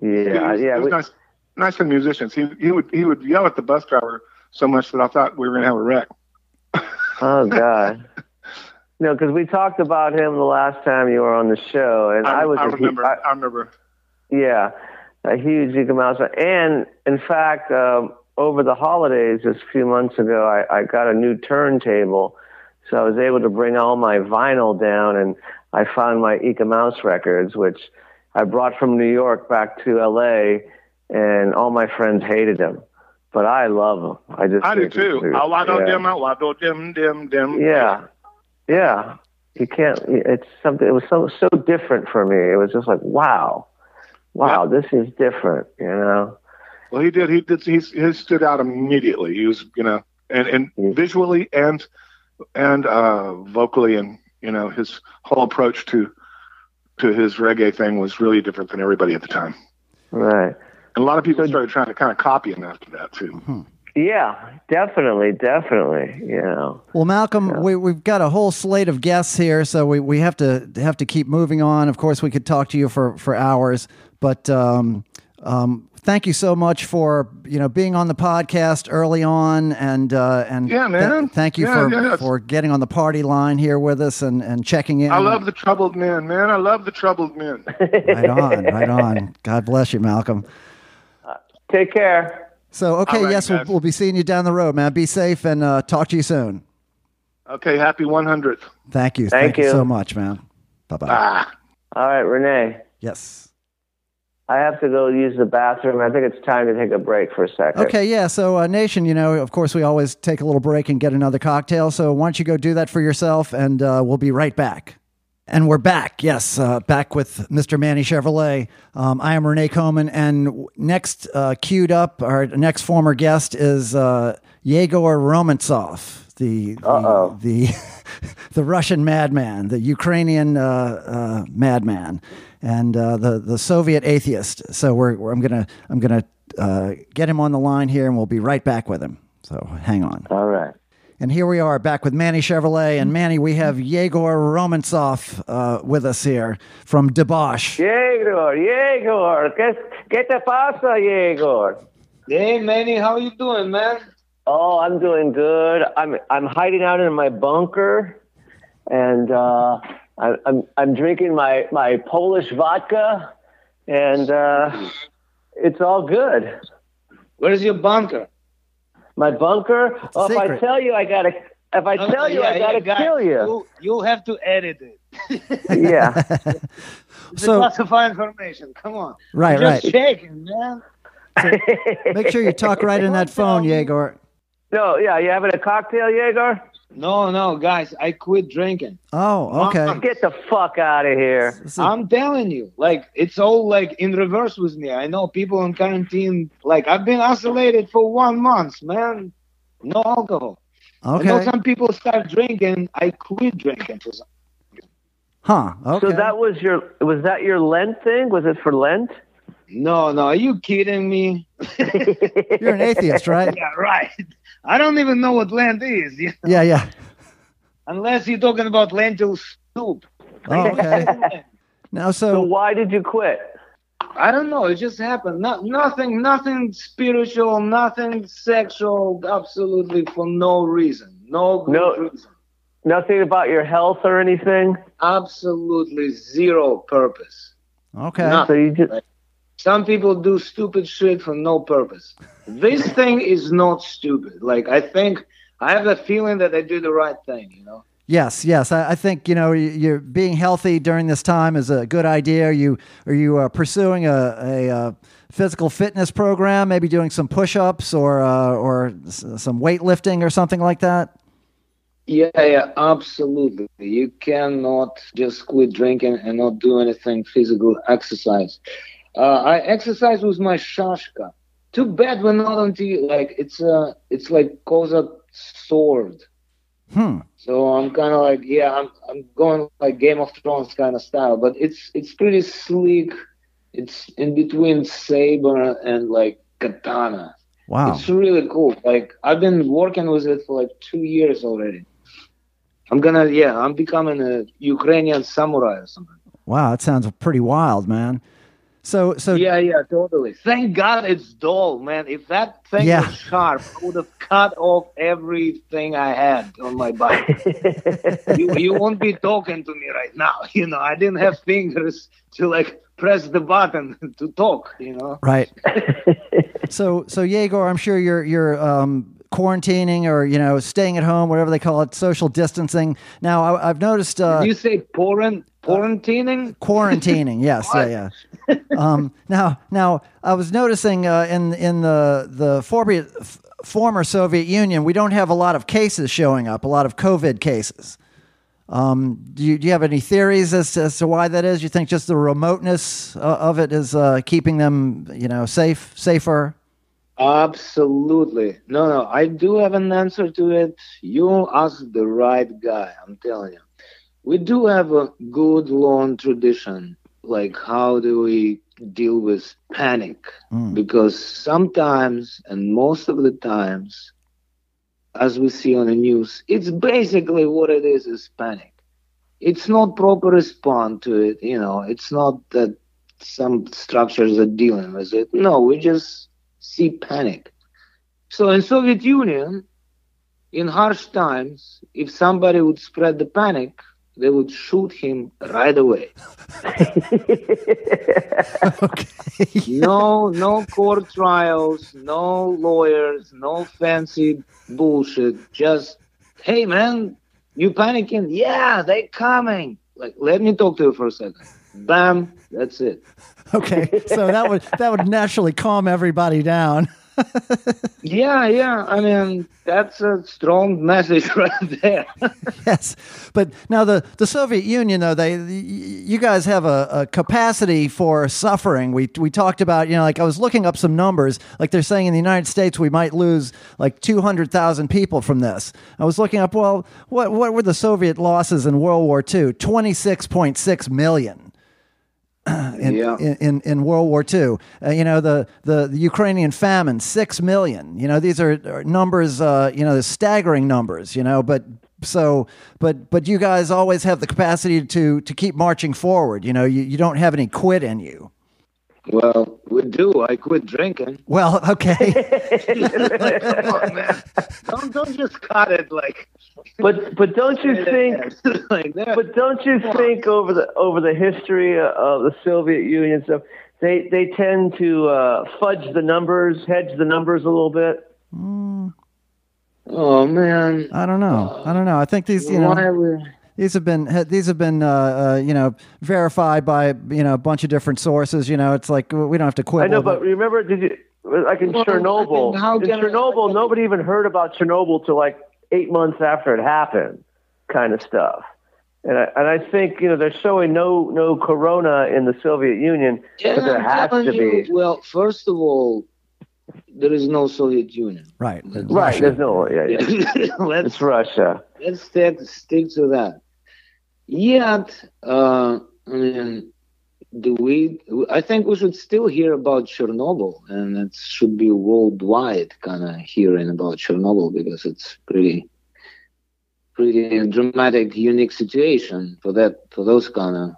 yeah, was, yeah. he was we- nice, nice to musicians. He he would he would yell at the bus driver so much that I thought we were gonna have a wreck. Oh God. No, because we talked about him the last time you were on the show, and I, I, was I a remember. I- I, remember. yeah, a huge Eek-A-Mouse. And in fact, um, over the holidays, just a few months ago, I, I got a new turntable, so I was able to bring all my vinyl down, and I found my Eek-A-Mouse records, which I brought from New York back to L.A., and all my friends hated them, but I love them. I just I do too. it's- oh, I don't yeah. dim out, why don't dim dim dim. Yeah, yeah. You can't. It's something. It was so so different for me. It was just like, wow, wow, this is different. You know. Well, he did. He did. He, he stood out immediately. He was, you know, and and visually and and uh, vocally, and you know, his whole approach to to his reggae thing was really different than everybody at the time. Right. And a lot of people So- started trying to kind of copy him after that too. Yeah. Definitely. Definitely. You know. Well, Malcolm, we, we've got a whole slate of guests here, so we, we have to have to keep moving on. Of course, we could talk to you for, for hours, but um, um, thank you so much for you know being on the podcast early on, and uh, and Yeah, man. thank you Yeah, for yeah, for getting on the party line here with us and, and checking in. I love the troubled men, man. I love the troubled men. right on, right on. God bless you, Malcolm. Take care. So, okay, All right, yes, we'll, we'll be seeing you down the road, man. Be safe and uh, talk to you soon. Okay, happy 100th. Thank you. Thank you you. so much, man. Bye bye. Ah. All right, Renee. Yes. I have to go use the bathroom. I think it's time to take a break for a second. Okay, yeah. So, uh, Nation, you know, of course, we always take a little break and get another cocktail. So, why don't you go do that for yourself, and uh, we'll be right back. And we're back, yes, uh, back with Mr. Manny Chevrolet. Um, I am Renee Coman, and next uh, queued up, our next former guest is uh, Yegor Romantsov, the the the, the Russian madman, the Ukrainian uh, uh, madman, and uh, the the Soviet atheist. So we're, we're I'm gonna I'm gonna uh, get him on the line here, and we'll be right back with him. So hang on. All right. And here we are back with Manny Chevrolet. And Manny, we have Yegor Romantsov uh, with us here from Debauche. Yegor, Yegor, ¿qué, qué te pasa, Yegor? Hey Manny, how you doing, man? Oh, I'm doing good. I'm I'm hiding out in my bunker, and uh, I, I'm I'm drinking my my Polish vodka, and uh, it's all good. Where's your bunker? My bunker. Oh, if I tell you, I gotta. If I Oh, tell you, I gotta yeah, guys, kill you. you. You have to edit it. yeah. It's So- classified information. Come on. Right, Just right. checking, man. Make sure you talk right in that phone, Yegor. no, yeah. You having a cocktail, Yegor? No, no, guys, I quit drinking. Oh, okay. Get the fuck out of here. This is- I'm telling you, like it's all like in reverse with me. I know people in quarantine. Like I've been isolated for one month, man. No alcohol. Okay. I know some people start drinking. I quit drinking. For some- Huh. Okay. So that was your was that your Lent thing? Was it for Lent? No, no, are you kidding me? You're an atheist, right? Yeah, right. I don't even know what land is, you know, Yeah, yeah. unless you're talking about lentil soup. Oh, okay. Now, So so why did you quit? I don't know. It just happened. No, nothing, nothing spiritual, nothing sexual. Absolutely for no reason. No good No. reason. Nothing about your health or anything? Absolutely zero purpose. okay. No. So you just Some people do stupid shit for no purpose. This thing is not stupid. Like I think I have the feeling that I do the right thing. You know. Yes, yes. I, I think you know you- you're being healthy during this time is a good idea. Are you are you uh, pursuing a, a, uh physical fitness program? Maybe doing some push-ups or uh, or s- some weightlifting or something like that. Yeah, yeah, absolutely. You cannot just quit drinking and not do anything physical exercise. Uh, I exercise with my shashka. too bad we're not on TV. Like it's uh it's like Cossack sword. Hmm. So I'm kind of like, yeah, I'm I'm going like Game of Thrones kind of style, but it's it's pretty sleek. It's in between saber and like katana. Wow. It's really cool. Like I've been working with it for like two years already. I'm gonna, yeah, I'm becoming a Ukrainian samurai or something. Wow, that sounds pretty wild, man. So, so Yeah, yeah, totally. Thank God it's dull, man. If that thing Yeah. was sharp, I would have cut off everything I had on my body. you, you won't be talking to me right now. You know, I didn't have fingers to like press the button to talk. You know. right. so, so Yegor, I'm sure you're you're um, quarantining or you know staying at home, whatever they call it, social distancing. Now, I, I've noticed. Uh, you say porn, quarantining? quarantining yes yeah yeah um, now now i was noticing uh, in in the the former, f- former soviet union we don't have a lot of cases showing up a lot of covid cases um, do, you, do you have any theories as to, as to why that is you think just the remoteness uh, of it is uh, keeping them you know safe safer Absolutely. No, no, I do have an answer to it. You asked the right guy, I'm telling you. We do have a good long tradition. Like, how do we deal with panic? Mm. Because sometimes, and most of the times, as we see on the news, it's basically what it is is panic. It's not proper response to it, you know, it's not that some structures are dealing with it. No, we just see panic. So in Soviet Union, in harsh times, if somebody would spread the panic, they would shoot him right away. No, no court trials, no lawyers, no fancy bullshit. Just, hey man, you panicking? Yeah, they coming. Like, let me talk to you for a second. Bam, that's it. okay so that would that would naturally calm everybody down Yeah, yeah. I mean, that's a strong message right there. yes, but now the, the Soviet Union, though they, you guys have a, a capacity for suffering. We we talked about, you know, like I was looking up some numbers. Like they're saying in the United States, we might lose like two hundred thousand people from this. I was looking up. Well, what what were the Soviet losses in World War II? Twenty six point six million. In, Yeah. in, in, in World War II, uh, you know the, the, the Ukrainian famine, six million. You know these are, are numbers. Uh, you know the staggering numbers. You know, but so but but you guys always have the capacity to to keep marching forward. You know, you, you don't have any quit in you. Well, we do. I quit drinking. Well, okay, Come on, man. Don't, don't just cut it like. But but don't you think? like that? But don't you think over the over the history of the Soviet Union stuff, they they tend to uh, fudge the numbers, hedge the numbers a little bit. oh man. I don't know. I don't know. I think these you know Why we- these have been these have been uh, uh, you know verified by you know a bunch of different sources. You know, it's like we don't have to quibble. I know, but remember, did you like in Well, Chernobyl? in can I- Chernobyl, nobody even heard about Chernobyl till like eight months after it happened, kind of stuff. And I, and I think you know they're showing no no corona in the Soviet Union, Yeah, but there has telling to you, be. Well, first of all, there is no Soviet Union. right, That's Right? There's no. Yeah, yeah. let's It's Russia. let's stick stick to that. Yet, uh, I mean, do we? I think we should still hear about Chernobyl, and it should be worldwide kind of hearing about Chernobyl because it's pretty, pretty dramatic, unique situation for that for those kind of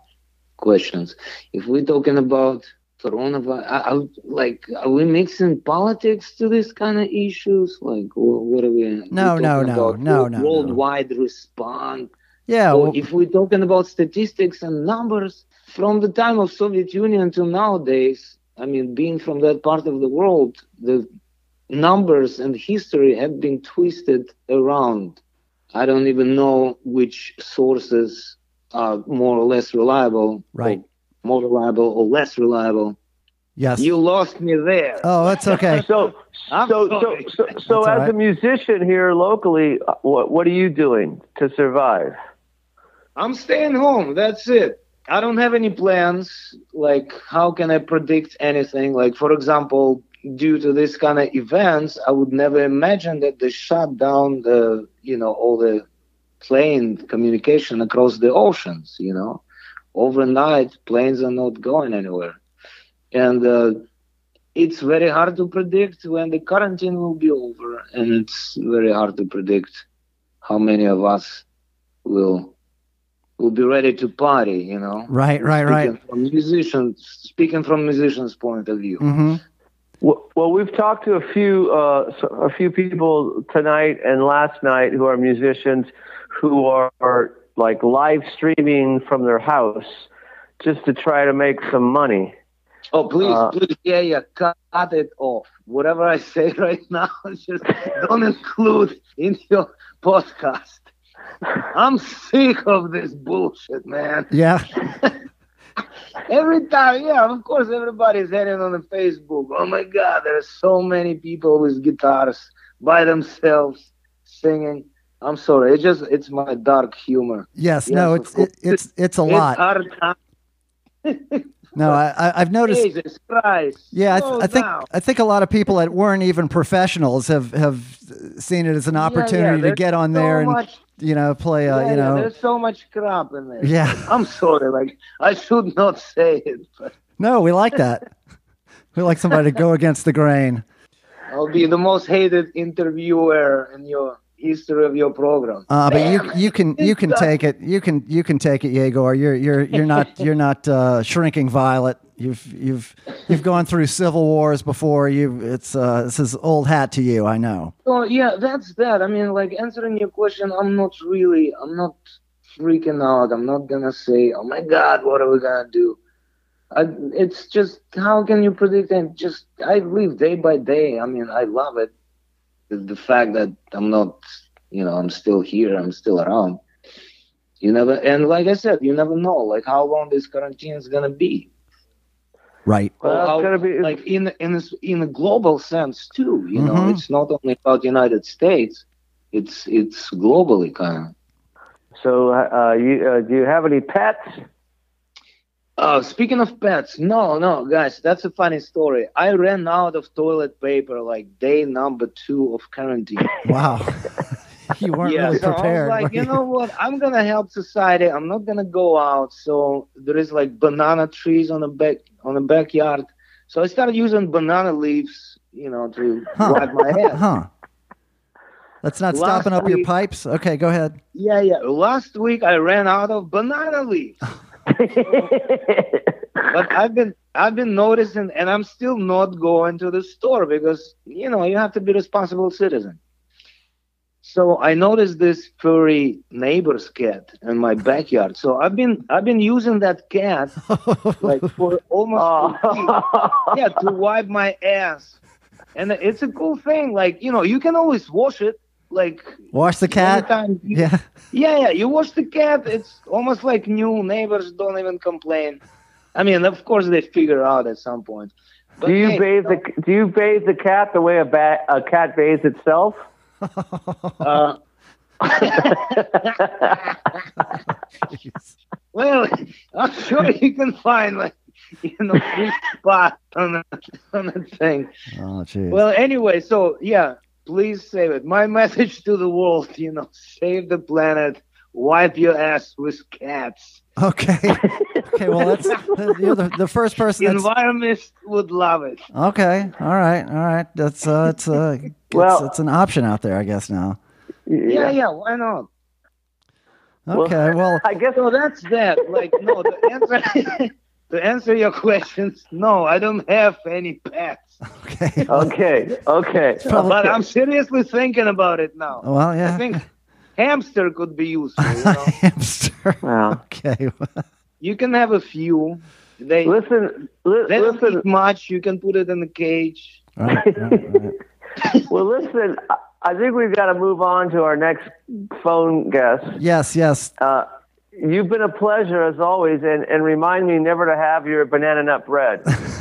questions. If we're talking about coronavirus, I, I, like, are we mixing politics to this kind of issues? Like, what are we? No, no, no, about no, no, no. Worldwide response. Yeah. Or well, if we're talking about statistics and numbers, from the time of Soviet Union to nowadays, I mean, being from that part of the world, the numbers and history have been twisted around. I don't even know which sources are more or less reliable, Right. more reliable or less reliable. yes. You lost me there. oh, that's okay. So I'm so so so, so as right. a musician here locally, uh, what what are you doing to survive? I'm staying home. That's it. I don't have any plans. Like, how can I predict anything? Like, for example, due to this kind of events, I would never imagine that they shut down the, you know, all the plane communication across the oceans. You know, overnight planes are not going anywhere, and uh, it's very hard to predict when the quarantine will be over, and it's very hard to predict how many of us will will be ready to party. You know, Right, right, right. Speaking From musicians, speaking from musicians' point of view. hmm Well, well, we've talked to a few uh, s- a few people tonight and last night who are musicians who are, are like live streaming from their house just to try to make some money. Oh, please, Uh, please, yeah, yeah, cut it off. Whatever I say right now, just don't include in your podcast. I'm sick of this bullshit, man. Yeah. Every time, yeah, of course, everybody's heading on the Facebook. Oh my God, there's so many people with guitars by themselves singing. I'm sorry, it's just it's my dark humor. Yes. Yes, no, it's it, it's it's a It's lot. our time. No, I, I've noticed. Jesus Christ. Yeah, I, th- I think down. I think a lot of people that weren't even professionals have have seen it as an Yeah, yeah, opportunity to get on so there and much you know play a yeah, you yeah, know there's so much crap in there. Yeah. I'm sorry, like I should not say it, but no we like that we like somebody to go against the grain I'll be the most hated interviewer in your history of your program. uh, but you you can you can take it you can you can take it Yegor you're you're you're not you're not uh, shrinking violet you've you've you've gone through civil wars before you it's uh, this is old hat to you I know So yeah, that's that. I mean, like answering your question, I'm not really, I'm not freaking out. I'm not gonna say, oh my God, what are we gonna do? I, it's just how can you predict and just I live day by day. I mean, I love it. The, the fact that I'm not, you know, I'm still here. I'm still around. You never, and like I said, you never know, like how long this quarantine is gonna be. right Well, Or it's how- gonna be- like in in a, in a global sense too. You know, Mhm. it's not only about United States. It's it's globally kind of. So, uh, you, uh, do you have any pets? Oh, speaking of pets, no, no, guys, that's a funny story. I ran out of toilet paper like day number two of quarantine. wow you weren't yeah, really so I was like, you know what? I'm gonna help society. I'm not gonna go out. So there is like banana trees on the back on the backyard. So I started using banana leaves, you know, to Huh. wipe my head. huh that's not Last stopping up your pipes okay go ahead Yeah, yeah. Last week I ran out of banana leaves. but I've been I've been noticing, and I'm still not going to the store because you know you have to be responsible citizen. So I noticed this furry neighbor's cat in my backyard. So I've been I've been using that cat like for almost a week, Oh. yeah to wipe my ass, and it's a cool thing. Like you know you can always wash it. Like wash the cat anytime you- yeah yeah, yeah. You wash the cat. It's almost like new. Neighbors don't even complain. I mean, of course they figure out at some point. But do you hey, bathe the Do you bathe the cat the way a bat a cat bathes itself? Uh, well, I'm sure you can find like you know free spot on the on the thing. oh jeez Well, anyway, so yeah, please save it. My message to the world, you know, save the planet. Wipe your ass with cats. Okay. Okay. Well, that's you're the, the first person. That's, Environments would love it. okay. All right. All right. That's uh, it's uh, it's, Well- it's an option out there, I guess now. Yeah, yeah, why not? Okay. Well, I guess So that's that. Like, no, to answer to answer your questions, no, I don't have any pets. Okay. Okay. Okay. Probably- But I'm seriously thinking about it now. Well, yeah. I think hamster could be useful. You, know? Hamster. Wow. Okay. you can have a few. They Listen. Li- they don't listen. eat much. You can put it in the cage. All right. All right, all right. Well, listen. I- I think we've got to move on to our next phone guest. Yes. Yes. Uh, you've been a pleasure as always, and, and remind me never to have your banana nut bread.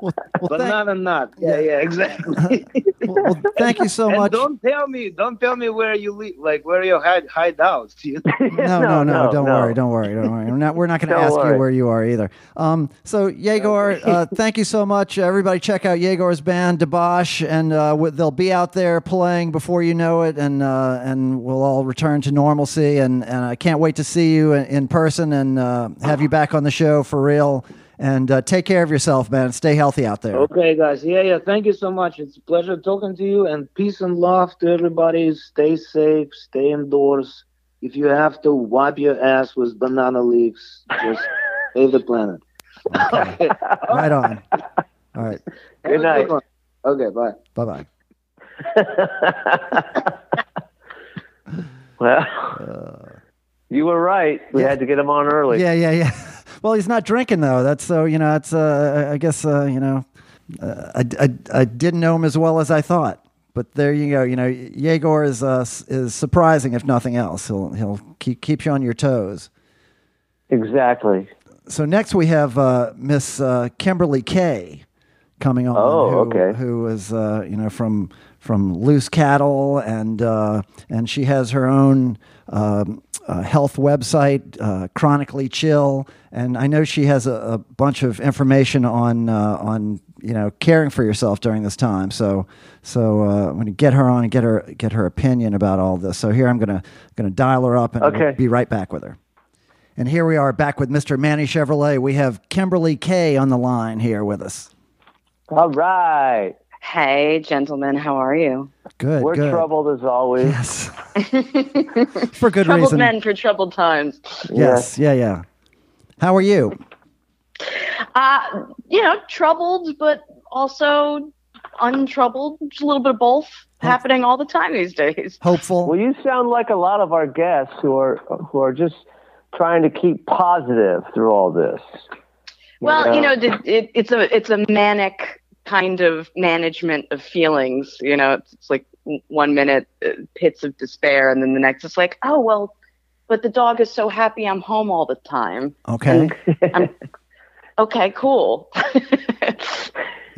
Well, Well, thank- Banana nut. Yeah, yeah, exactly. well, well, thank you so and much. don't tell me, don't tell me where you live, like where you hide hideouts. You No, no, no, don't no. worry, don't worry, don't worry. We're not, we're not going to Don't ask you where you are either. Um, so Yegor, uh, thank you so much. Everybody, check out Yegor's band, Debauche, and uh, they'll be out there playing before you know it, and uh, and we'll all return to normalcy. And, and I can't wait to see you in, in person and uh, have you back on the show for real. And uh, take care of yourself, man. Stay healthy out there. Okay, guys. Yeah, yeah. Thank you so much. It's a pleasure talking to you. And peace and love to everybody. Stay safe. Stay indoors. If you have to wipe your ass with banana leaves, just save the planet. Okay. Right on. All right. Good night. one. Okay, bye. Bye bye. well, you were right. We Yeah. had to get him on early. Yeah, yeah, yeah. Well, he's not drinking though. That's so you know. It's uh, I guess uh, you know. Uh, I, I I didn't know him as well as I thought. But there you go. You know, Yegor is uh, is surprising if nothing else. He'll he'll keep keep you on your toes. Exactly. So next we have uh, Miss uh, Kimberly Kay coming on. Oh, who, okay. Who is uh, you know from from Loose Cattle and uh, and she has her own um, uh, health website, uh, Chronically Chill, and I know she has a, a bunch of information on uh, on you know caring for yourself during this time. So so uh, I'm going to get her on and get her get her opinion about all this. So here I'm going to going to dial her up and Okay. be right back with her. And here we are back with Mr. Manny Chevrolet. We have Kimberly Kay on the line here with us. All right. Hey, gentlemen, how are you? Good. We're good. troubled as always. Yes. For good Troubled reason. men for troubled times. Yes. Yeah. Yeah. How are you? Uh, you know, troubled, but also untroubled. Just a little bit of both happening all the time these days. Hopeful. Well, you sound like a lot of our guests who are who are just trying to keep positive through all this. Well, you know, it, it, it's a it's a manic kind of management of feelings. You know, it's, it's like one minute uh, pits of despair, and then the next it's like, oh well, but the dog is so happy I'm home all the time. Okay. Okay, cool.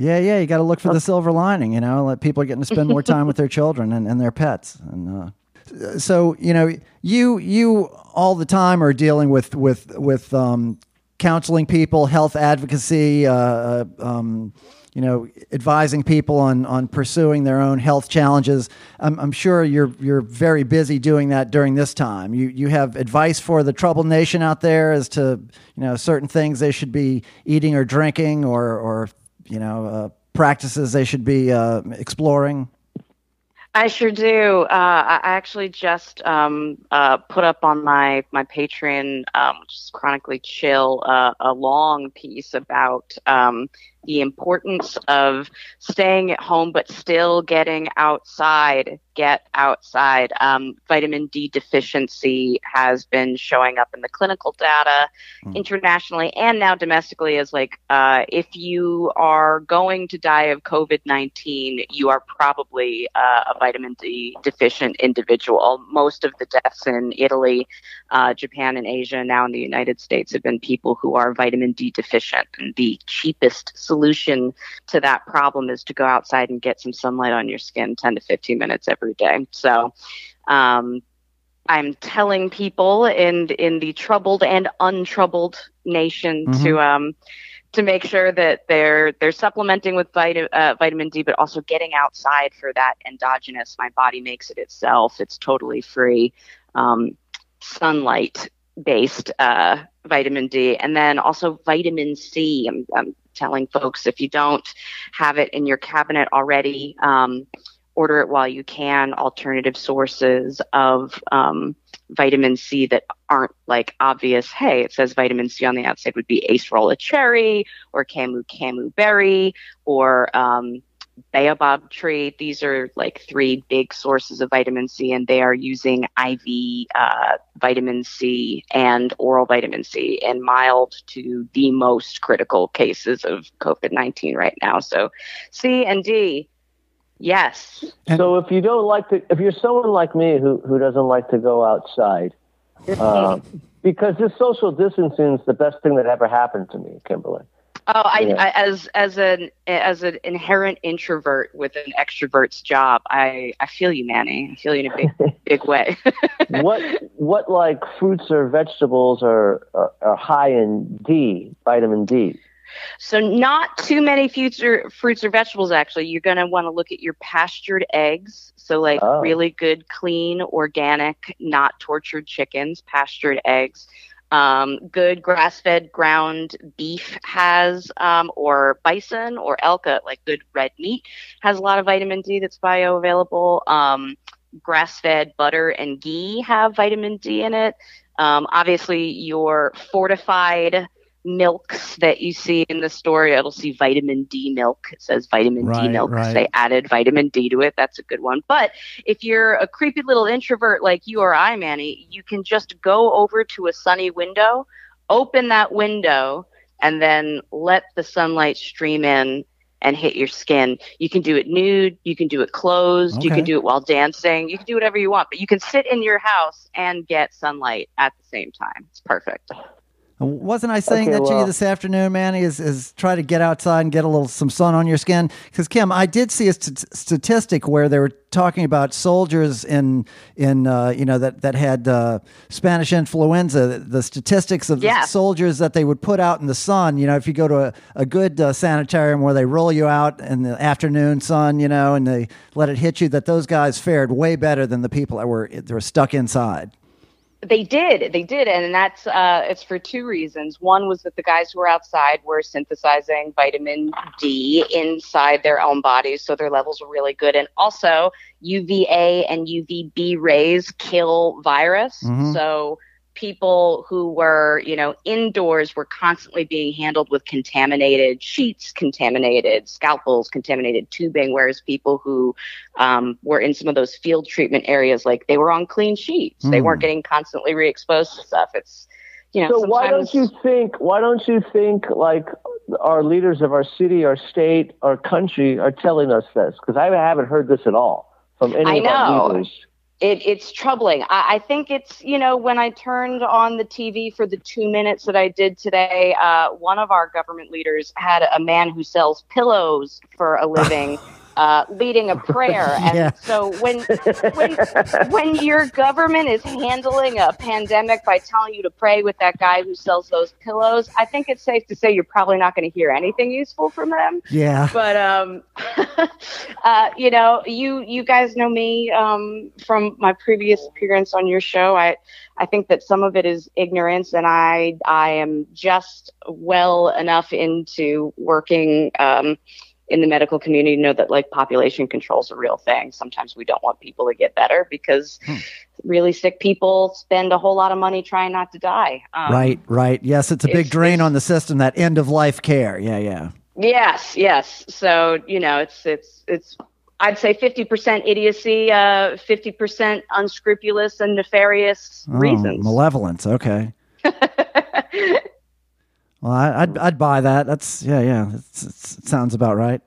Yeah. Yeah. You got to look for the silver lining. You know, like people are getting to spend more time with their children and, and their pets. And uh, so, you know, you you all the time are dealing with with with um, counseling people, health advocacy. Uh, uh, um, you know, advising people on on pursuing their own health challenges. I'm, I'm sure you're you're very busy doing that during this time. You you have advice for the troubled nation out there as to you know certain things they should be eating or drinking, or or you know uh, practices they should be uh, exploring. I sure do. Uh, I actually just um, uh, put up on my my Patreon, um, which is chronically chill, uh, a long piece about um, the importance of staying at home but still getting outside. Get outside. Um, vitamin D deficiency has been showing up in the clinical data internationally and now domestically as like uh, if you are going to die of COVID 19, you are probably uh, a vitamin D deficient individual. Most of the deaths in Italy, uh, Japan, and Asia, now in the United States, have been people who are vitamin D deficient. And the cheapest solution to that problem is to go outside and get some sunlight on your skin 10 to 15 minutes every day. So, um, I'm telling people in in the troubled and untroubled nation Mhm. to um to make sure that they're they're supplementing with vitamin uh, vitamin D, but also getting outside for that endogenous. My body makes it itself. It's totally free, um, sunlight based uh, vitamin D, and then also vitamin C. I'm, I'm telling folks if you don't have it in your cabinet already. Um, order it while you can. Alternative sources of um, vitamin C that aren't like obvious. Hey, it says vitamin C on the outside would be acerola cherry or camu camu berry or um, baobab tree. These are like three big sources of vitamin C, and they are using IV uh, vitamin C and oral vitamin C in mild to the most critical cases of COVID 19 right now. So, C and D. Yes. And- so if you don't like to, if you're someone like me who who doesn't like to go outside, uh, because this social distancing is the best thing that ever happened to me, Kimberly. Oh, I, Yeah. I as as an as an inherent introvert with an extrovert's job, I I feel you, Manny. I feel you in a big big way. what what like fruits or vegetables are, are are high in D, vitamin D? So not too many fruits or fruits or vegetables. Actually, you're going to want to look at your pastured eggs. So like Oh. really good, clean, organic, not tortured chickens, pastured eggs. Um, good grass-fed ground beef has, um, or bison or elk, uh, like good red meat, has a lot of vitamin D that's bioavailable. Um, grass-fed butter and ghee have vitamin D in it. Um, obviously, your fortified milks that you see in the store, it'll see vitamin D milk. It says vitamin D milk milk 'cause right. they added vitamin D to it. That's a good one. But if you're a creepy little introvert like you or I, Manny, you can just go over to a sunny window, open that window, and then let the sunlight stream in and hit your skin. You can do it nude, you can do it closed, you can do it while dancing, you can do whatever you want, but you can sit in your house and get sunlight at the same time. It's perfect. Wasn't I saying Okay, that to you this afternoon, Manny? Is is try to get outside and get a little some sun on your skin? Because Kim, I did see a st- statistic where they were talking about soldiers in in uh, you know that that had uh, Spanish influenza. The statistics of Yeah. the soldiers that they would put out in the sun. You know, if you go to a, a good uh, sanitarium where they roll you out in the afternoon sun, you know, and they let it hit you, that those guys fared way better than the people that were that were stuck inside. They did, they did, and that's uh, it's for two reasons. One was that the guys who were outside were synthesizing vitamin D inside their own bodies, so their levels were really good. And also, UVA and UVB rays kill virus, Mhm. so people who were, you know, indoors were constantly being handled with contaminated sheets, contaminated scalpels, contaminated tubing, whereas people who um, were in some of those field treatment areas, like they were on clean sheets. They Hmm. weren't getting constantly re-exposed to stuff. It's, you know, So why don't you think? Why don't you think like our leaders of our city, our state, our country are telling us this? Because I haven't heard this at all from any I of our leaders. It, it's troubling. I, I think it's, you know, when I turned on the TV for the two minutes that I did today, uh, one of our government leaders had a man who sells pillows for a living. Uh, leading a prayer, and Yeah. so when when when your government is handling a pandemic by telling you to pray with that guy who sells those pillows, I think it's safe to say you're probably not going to hear anything useful from them Yeah. but um uh you know you you guys know me um from my previous appearance on your show i i think that some of it is ignorance and i i am just well enough into working um in the medical community know that like population control is a real thing sometimes we don't want people to get better because really sick people spend a whole lot of money trying not to die um, Right, right. Yes, it's a big it's- drain it's- on the system. That end of life care. Yeah, yeah. Yes, yes. So you know, it's it's it's. I'd say fifty percent idiocy, uh, fifty percent unscrupulous and nefarious Oh, reasons. Malevolence. Okay. Well, I, I'd I'd buy that. That's yeah, yeah. It's, it's, it sounds about right.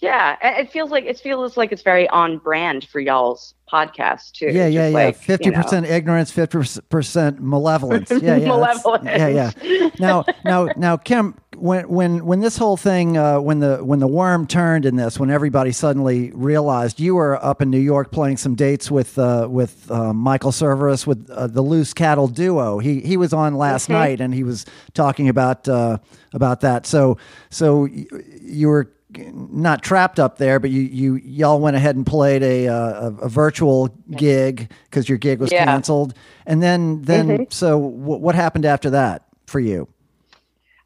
Yeah, it it feels like it feels like it's very on brand for y'all's podcast too. Yeah, yeah, yeah. like, you Fifty know. percent ignorance, fifty percent malevolence. Yeah, yeah. Malevolence. Yeah, yeah. Now, now, now, Kim, when when when this whole thing, uh, when the when the worm turned in this, when everybody suddenly realized you were up in New York playing some dates with uh, with uh, Michael Cerveris with uh, the Loose Cattle Duo. He he was on last Mm-hmm. night and he was talking about uh, about that. So so you were not trapped up there, but you, you y'all went ahead and played a uh, a, a virtual gig because your gig was Yeah. canceled, and then then so w- what happened after that for you?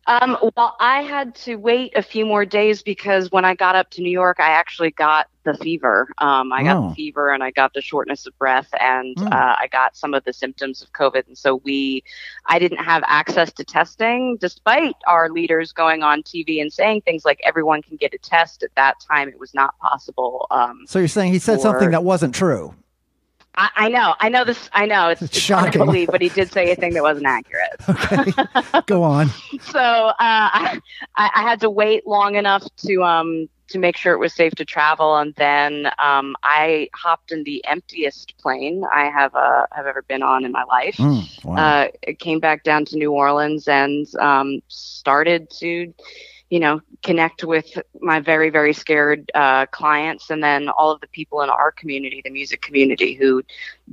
Um, well, I had to wait a few more days because when I got up to New York, I actually got the fever. Um, I got Oh. the fever and I got the shortness of breath and Hmm. uh, I got some of the symptoms of COVID. And so we, I didn't have access to testing despite our leaders going on TV and saying things like everyone can get a test. At that time, it was not possible. Um, So you're saying he said Or- something that wasn't true? I, I know, I know this, I know it's, It's it's shocking. to believe, but he did say a thing that wasn't accurate. Okay, go on. so uh, I, I had to wait long enough to um to make sure it was safe to travel. And then um, I hopped in the emptiest plane I have uh, have ever been on in my life. Mm, wow. Uh, it came back down to New Orleans and um, started to, you know, connect with my very very scared uh, clients, and then all of the people in our community, the music community, who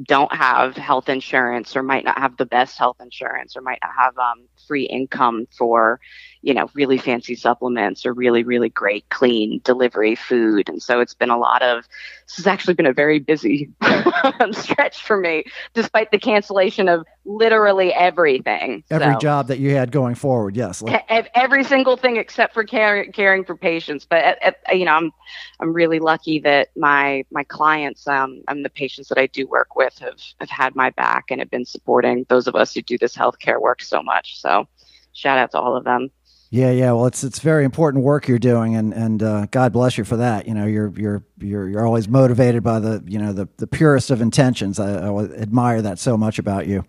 don't have health insurance or might not have the best health insurance or might not have um, free income for you know really fancy supplements or really really great clean delivery food. And so it's been a lot of this has actually been a very busy stretch for me despite the cancellation of literally everything. Every So, job that you had going forward, yes. Like, every single thing except for caring, caring for patients. But uh, uh, you know i'm i'm really lucky that my my clients um and the patients that i do work with have have had my back and have been supporting those of us who do this healthcare work so much. So shout out to all of them Yeah, yeah. Well, it's it's very important work you're doing, and and uh, God bless you for that. You know, you're you're you're you're always motivated by the you know the the purest of intentions. I, I admire that so much about you.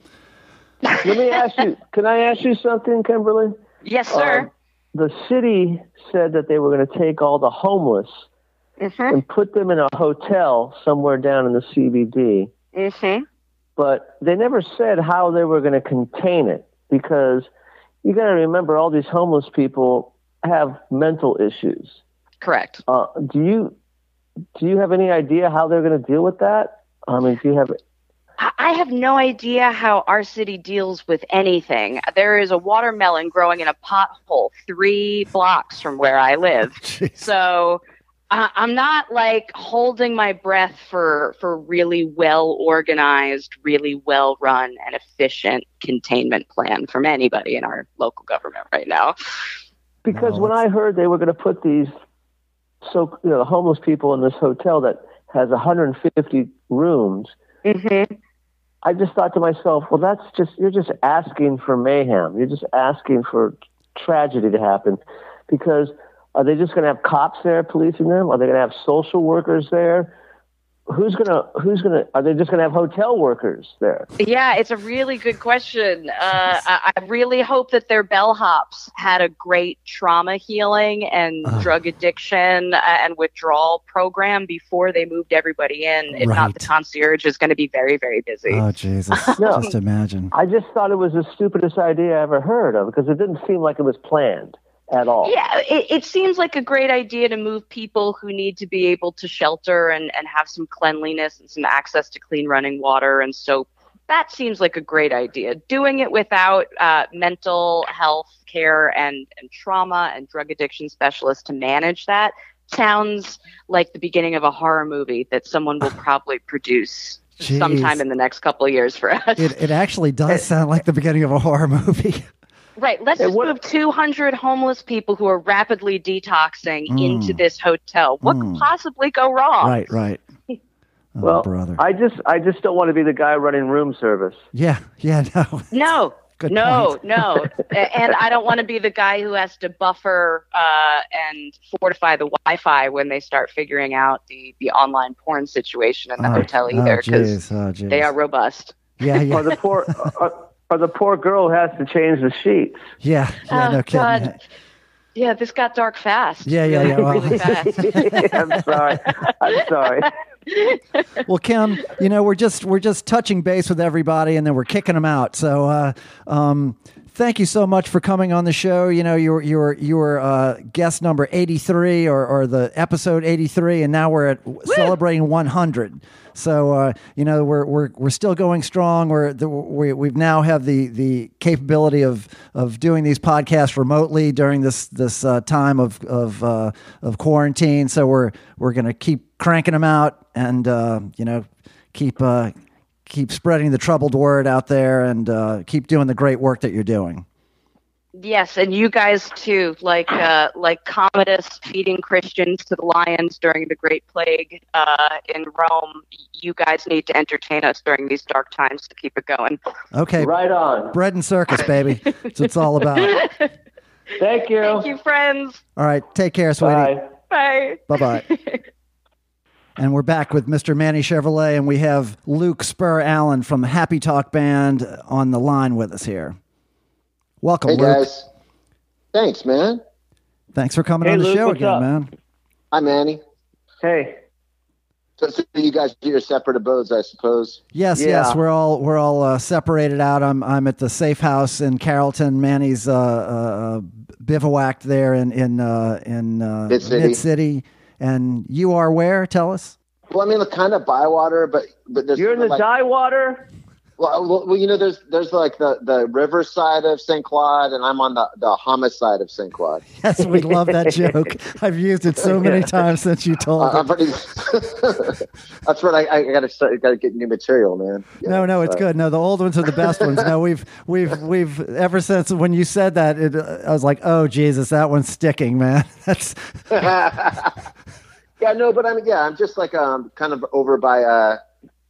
Let me ask you. Can I ask you something, Kimberly? yes sir Um, the city said that they were going to take all the homeless mhm and put them in a hotel somewhere down in the CBD, mhm but they never said how they were going to contain it because you got to remember all these homeless people have mental issues. correct Uh, do you do you have any idea how they're going to deal with that? I mean, do you have? I I have no idea how our city deals with anything. There is a watermelon growing in a pothole three blocks from where I live. So I I'm not like holding my breath for for really well organized, really well run and efficient containment plan from anybody in our local government right now. Because No, when I heard they were going to put these so you know the homeless people in this hotel that has 150 rooms, Mm-hmm. I just thought to myself, well, that's just you're just asking for mayhem. You're just asking for tragedy to happen, because are they just going to have cops there policing them? Are they going to have social workers there? Who's gonna Who's gonna? Are they just going to have hotel workers there? Yeah, it's a really good question. Uh, I, I really hope that their bellhops had a great trauma healing and Ugh. drug addiction uh, and withdrawal program before they moved everybody in. If not, Right. the concierge is going to be very, very busy. Oh Jesus! No. Just imagine. I just thought it was the stupidest idea I ever heard of because it didn't seem like it was planned at all. Yeah, it, it seems like a great idea to move people who need to be able to shelter and, and have some cleanliness and some access to clean running water and soap. That seems like a great idea. Doing it without uh, mental health care and, and trauma and drug addiction specialists to manage that sounds like the beginning of a horror movie that someone will probably produce Jeez. sometime in the next couple of years for us. It it actually does sound like the beginning of a horror movie. Right. Let's just what- move 200 homeless people who are rapidly detoxing Mm. into this hotel. What Mm. could possibly go wrong? Right, right. Oh, Well, brother. I just I just don't want to be the guy running room service. yeah, yeah. No. No. Good no, no. And I don't want to be the guy who has to buffer uh, and fortify the Wi-Fi when they start figuring out the, the online porn situation in the Oh, hotel oh, either, because jeez, oh, they are robust. Yeah, Or yeah, the poor or, or the poor girl has to change the sheets. yeah, yeah. Oh, no kidding. God. Yeah, this got dark fast. Yeah, yeah, yeah, well- really fast. I'm sorry. I'm sorry. Well, Kim, you know we're just we're just touching base with everybody, and then we're kicking them out. So, uh, um, thank you so much for coming on the show. You know, you were you were you were uh, guest number eighty three, or or the episode eighty three, and now we're at celebrating one hundred. So, uh, you know, we're we're we're still going strong. We're the, we we've now have the the capability of of doing these podcasts remotely during this this uh, time of of uh, of quarantine. So we're we're gonna keep cranking them out and uh, you know keep uh, keep spreading the troubled word out there and uh, keep doing the great work that you're doing. Yes, and you guys too, like uh, like Commodus feeding Christians to the lions during the Great Plague uh, in Rome. You guys need to entertain us during these dark times to keep it going. Okay, Right on. bread and circus, baby. That's what it's all about. Thank you. Thank you, friends. All right, take care, sweetie. Bye. Bye. Bye bye. and we're back with Mr. Manny Chevrolet, and we have Luke Spurr Allen from Happy Talk Band on the line with us here. Welcome, Hey Luke. guys. Thanks, man. Thanks for coming Hey, on the Luke, show again, up? man. Hi, Manny. Hey, So, so you guys do your separate abodes, I suppose. Yes, Yeah. yes, we're all we're all uh, separated out. I'm I'm at the safe house in Carrollton. Manny's uh, uh, bivouacked there in in uh, in uh, Mid-City. Mid-City. and you are where? Tell us. Well, I mean, the kind of Bywater, but but there's you're in the like, dye water. Well, well, you know, there's there's like the the river side of St. Claude, and I'm on the the homicide of St. Claude. Yes, we love that joke. I've used it so many times since you told Uh, it. Pretty. That's what I, I gotta start, gotta get new material, man. Yeah, No, no, it's so- good. No, the old ones are the best ones. No, we've we've we've ever since when you said that, it, uh, I was like, oh Jesus, that one's sticking, man. That's yeah, no, but I'm yeah, I'm just like um kind of over by uh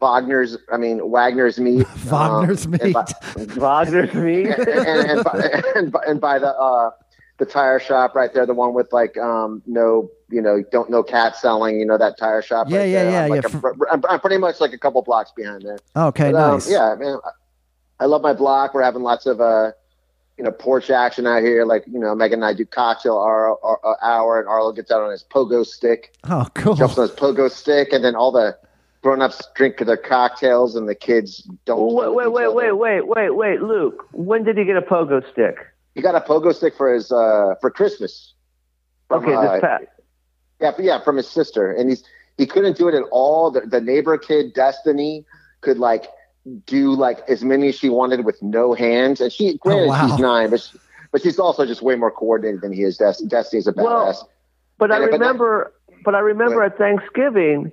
Wagner's. I mean Wagner's meat. Wagner's um, meat. by, Wagner's me. and, and, and, by, and, by, and by the uh the tire shop right there, the one with like um no you know don't no cat selling. You know that tire shop. Yeah, right yeah, there. yeah, I'm, like yeah. a- I'm, I'm pretty much like a couple blocks behind there. okay, But, um, nice. yeah, man, I- I love my block. We're having lots of uh, you know, porch action out here. Like you know, Megan and I do cocktail hour, hour, hour and Arlo gets out on his pogo stick, Oh, cool. jumps on his pogo stick, and then all the grown-ups drink their cocktails, and the kids don't. wait, wait, wait, wait, wait, wait, wait, Luke. When did he get a pogo stick? He got a pogo stick for his uh for Christmas. From, Okay, uh, this past. Yeah, yeah, from his sister, and he's he couldn't do it at all. The, the neighbor kid, Destiny, could like do like as many as she wanted with no hands, and she granted wow. she's nine, but she, but she's also just way more coordinated than he is. Destiny's a badass. Well, But I Yeah, but remember, but I remember at Thanksgiving,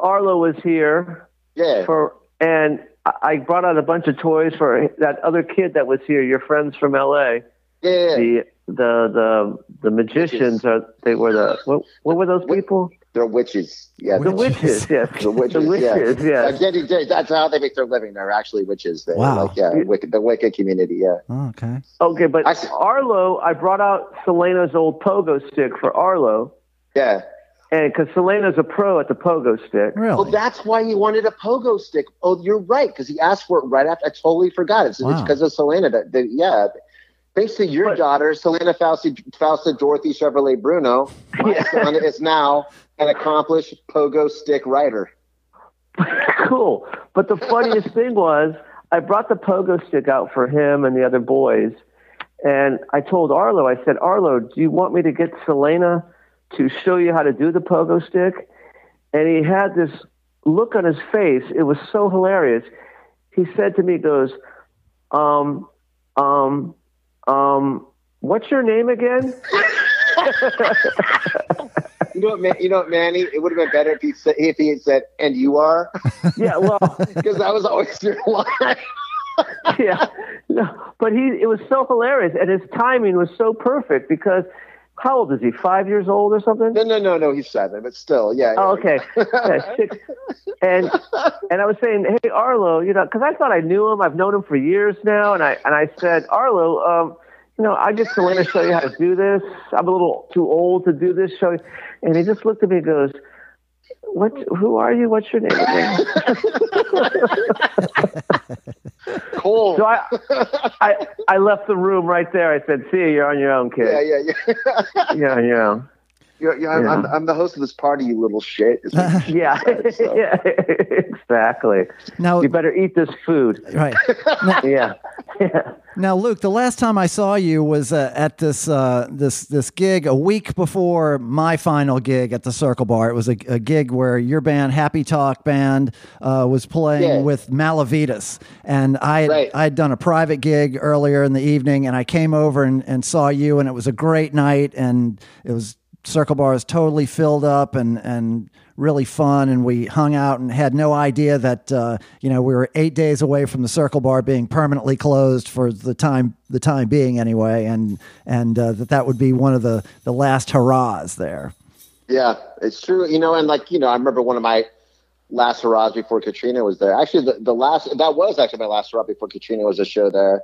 Arlo was here yeah, for, and I- I brought out a bunch of toys for that other kid that was here. Your friends from L.A. yeah, yeah. The the the the magicians are they were the what, what were those people? They're witches. Yeah, The Witches. witches, yes. The witches, The witches, yeah. yes. Yeah, yeah, that's how they make their living. They're actually witches. They're Wow. like yeah, wicked, the wicked community. Yeah, Oh, okay. Okay, but I s- Arlo, I brought out Selena's old pogo stick for Arlo, yeah. And because Selena's a pro at the pogo stick. Well, that's why he wanted a pogo stick. Oh, you're right, because he asked for it right after. I totally forgot. It's Wow. because of Selena. That, that yeah. Thanks to your But- daughter, Selena Fauci, Fausta Dorothy Chevrolet Bruno, my Yeah. son is now an accomplished pogo stick rider. cool. But the funniest thing was, I brought the pogo stick out for him and the other boys, and I told Arlo, I said, Arlo, do you want me to get Selena to show you how to do the pogo stick? And he had this look on his face. It was so hilarious. He said to me, he goes, um, um, um, what's your name again? You know what, man, you know what, Manny? It would have been better if he said if he had said, "And you are," yeah, well, because that was always your line. yeah, no, but he it was so hilarious, and his timing was so perfect because how old is he? Five years old or something? no, no, no, no. He's seven, but still, yeah. Oh, okay. Yeah, six. And and I was saying, hey Arlo, you know, because I thought I knew him. I've known him for years now, and I and I said, Arlo, um, you know, I just want to show you how to do this. I'm a little too old to do this. Show. And he just looked at me and goes, "What? Who are you? What's your name again?" Cool. So I, I I left the room right there. I said, "See you. You're on your own, kid. yeah, yeah, yeah. Your own." You're, you're, I'm, Yeah. I'm, I'm the host of this party, you little shit. is Yeah, said, so. yeah, exactly. Now, You better eat this food. right. Yeah, yeah. Now, Luke, the last time I saw you was uh, at this uh, this this gig a week before my final gig at the Circle Bar. It was a, a gig where your band, Happy Talk Band, uh, was playing Yeah. with Malavitas, and I had, Right. I had done a private gig earlier in the evening, and I came over and, and saw you, and it was a great night, and it was Circle Bar is totally filled up and and really fun, and we hung out and had no idea that uh, you know we were eight days away from the Circle Bar being permanently closed for the time the time being anyway, and and uh, that that would be one of the the last hurrahs there. Yeah, it's true. You know, and like, you know, I remember one of my last hurrahs before Katrina was there. Actually, the, the last, that was actually my last hurrah before Katrina was a show there.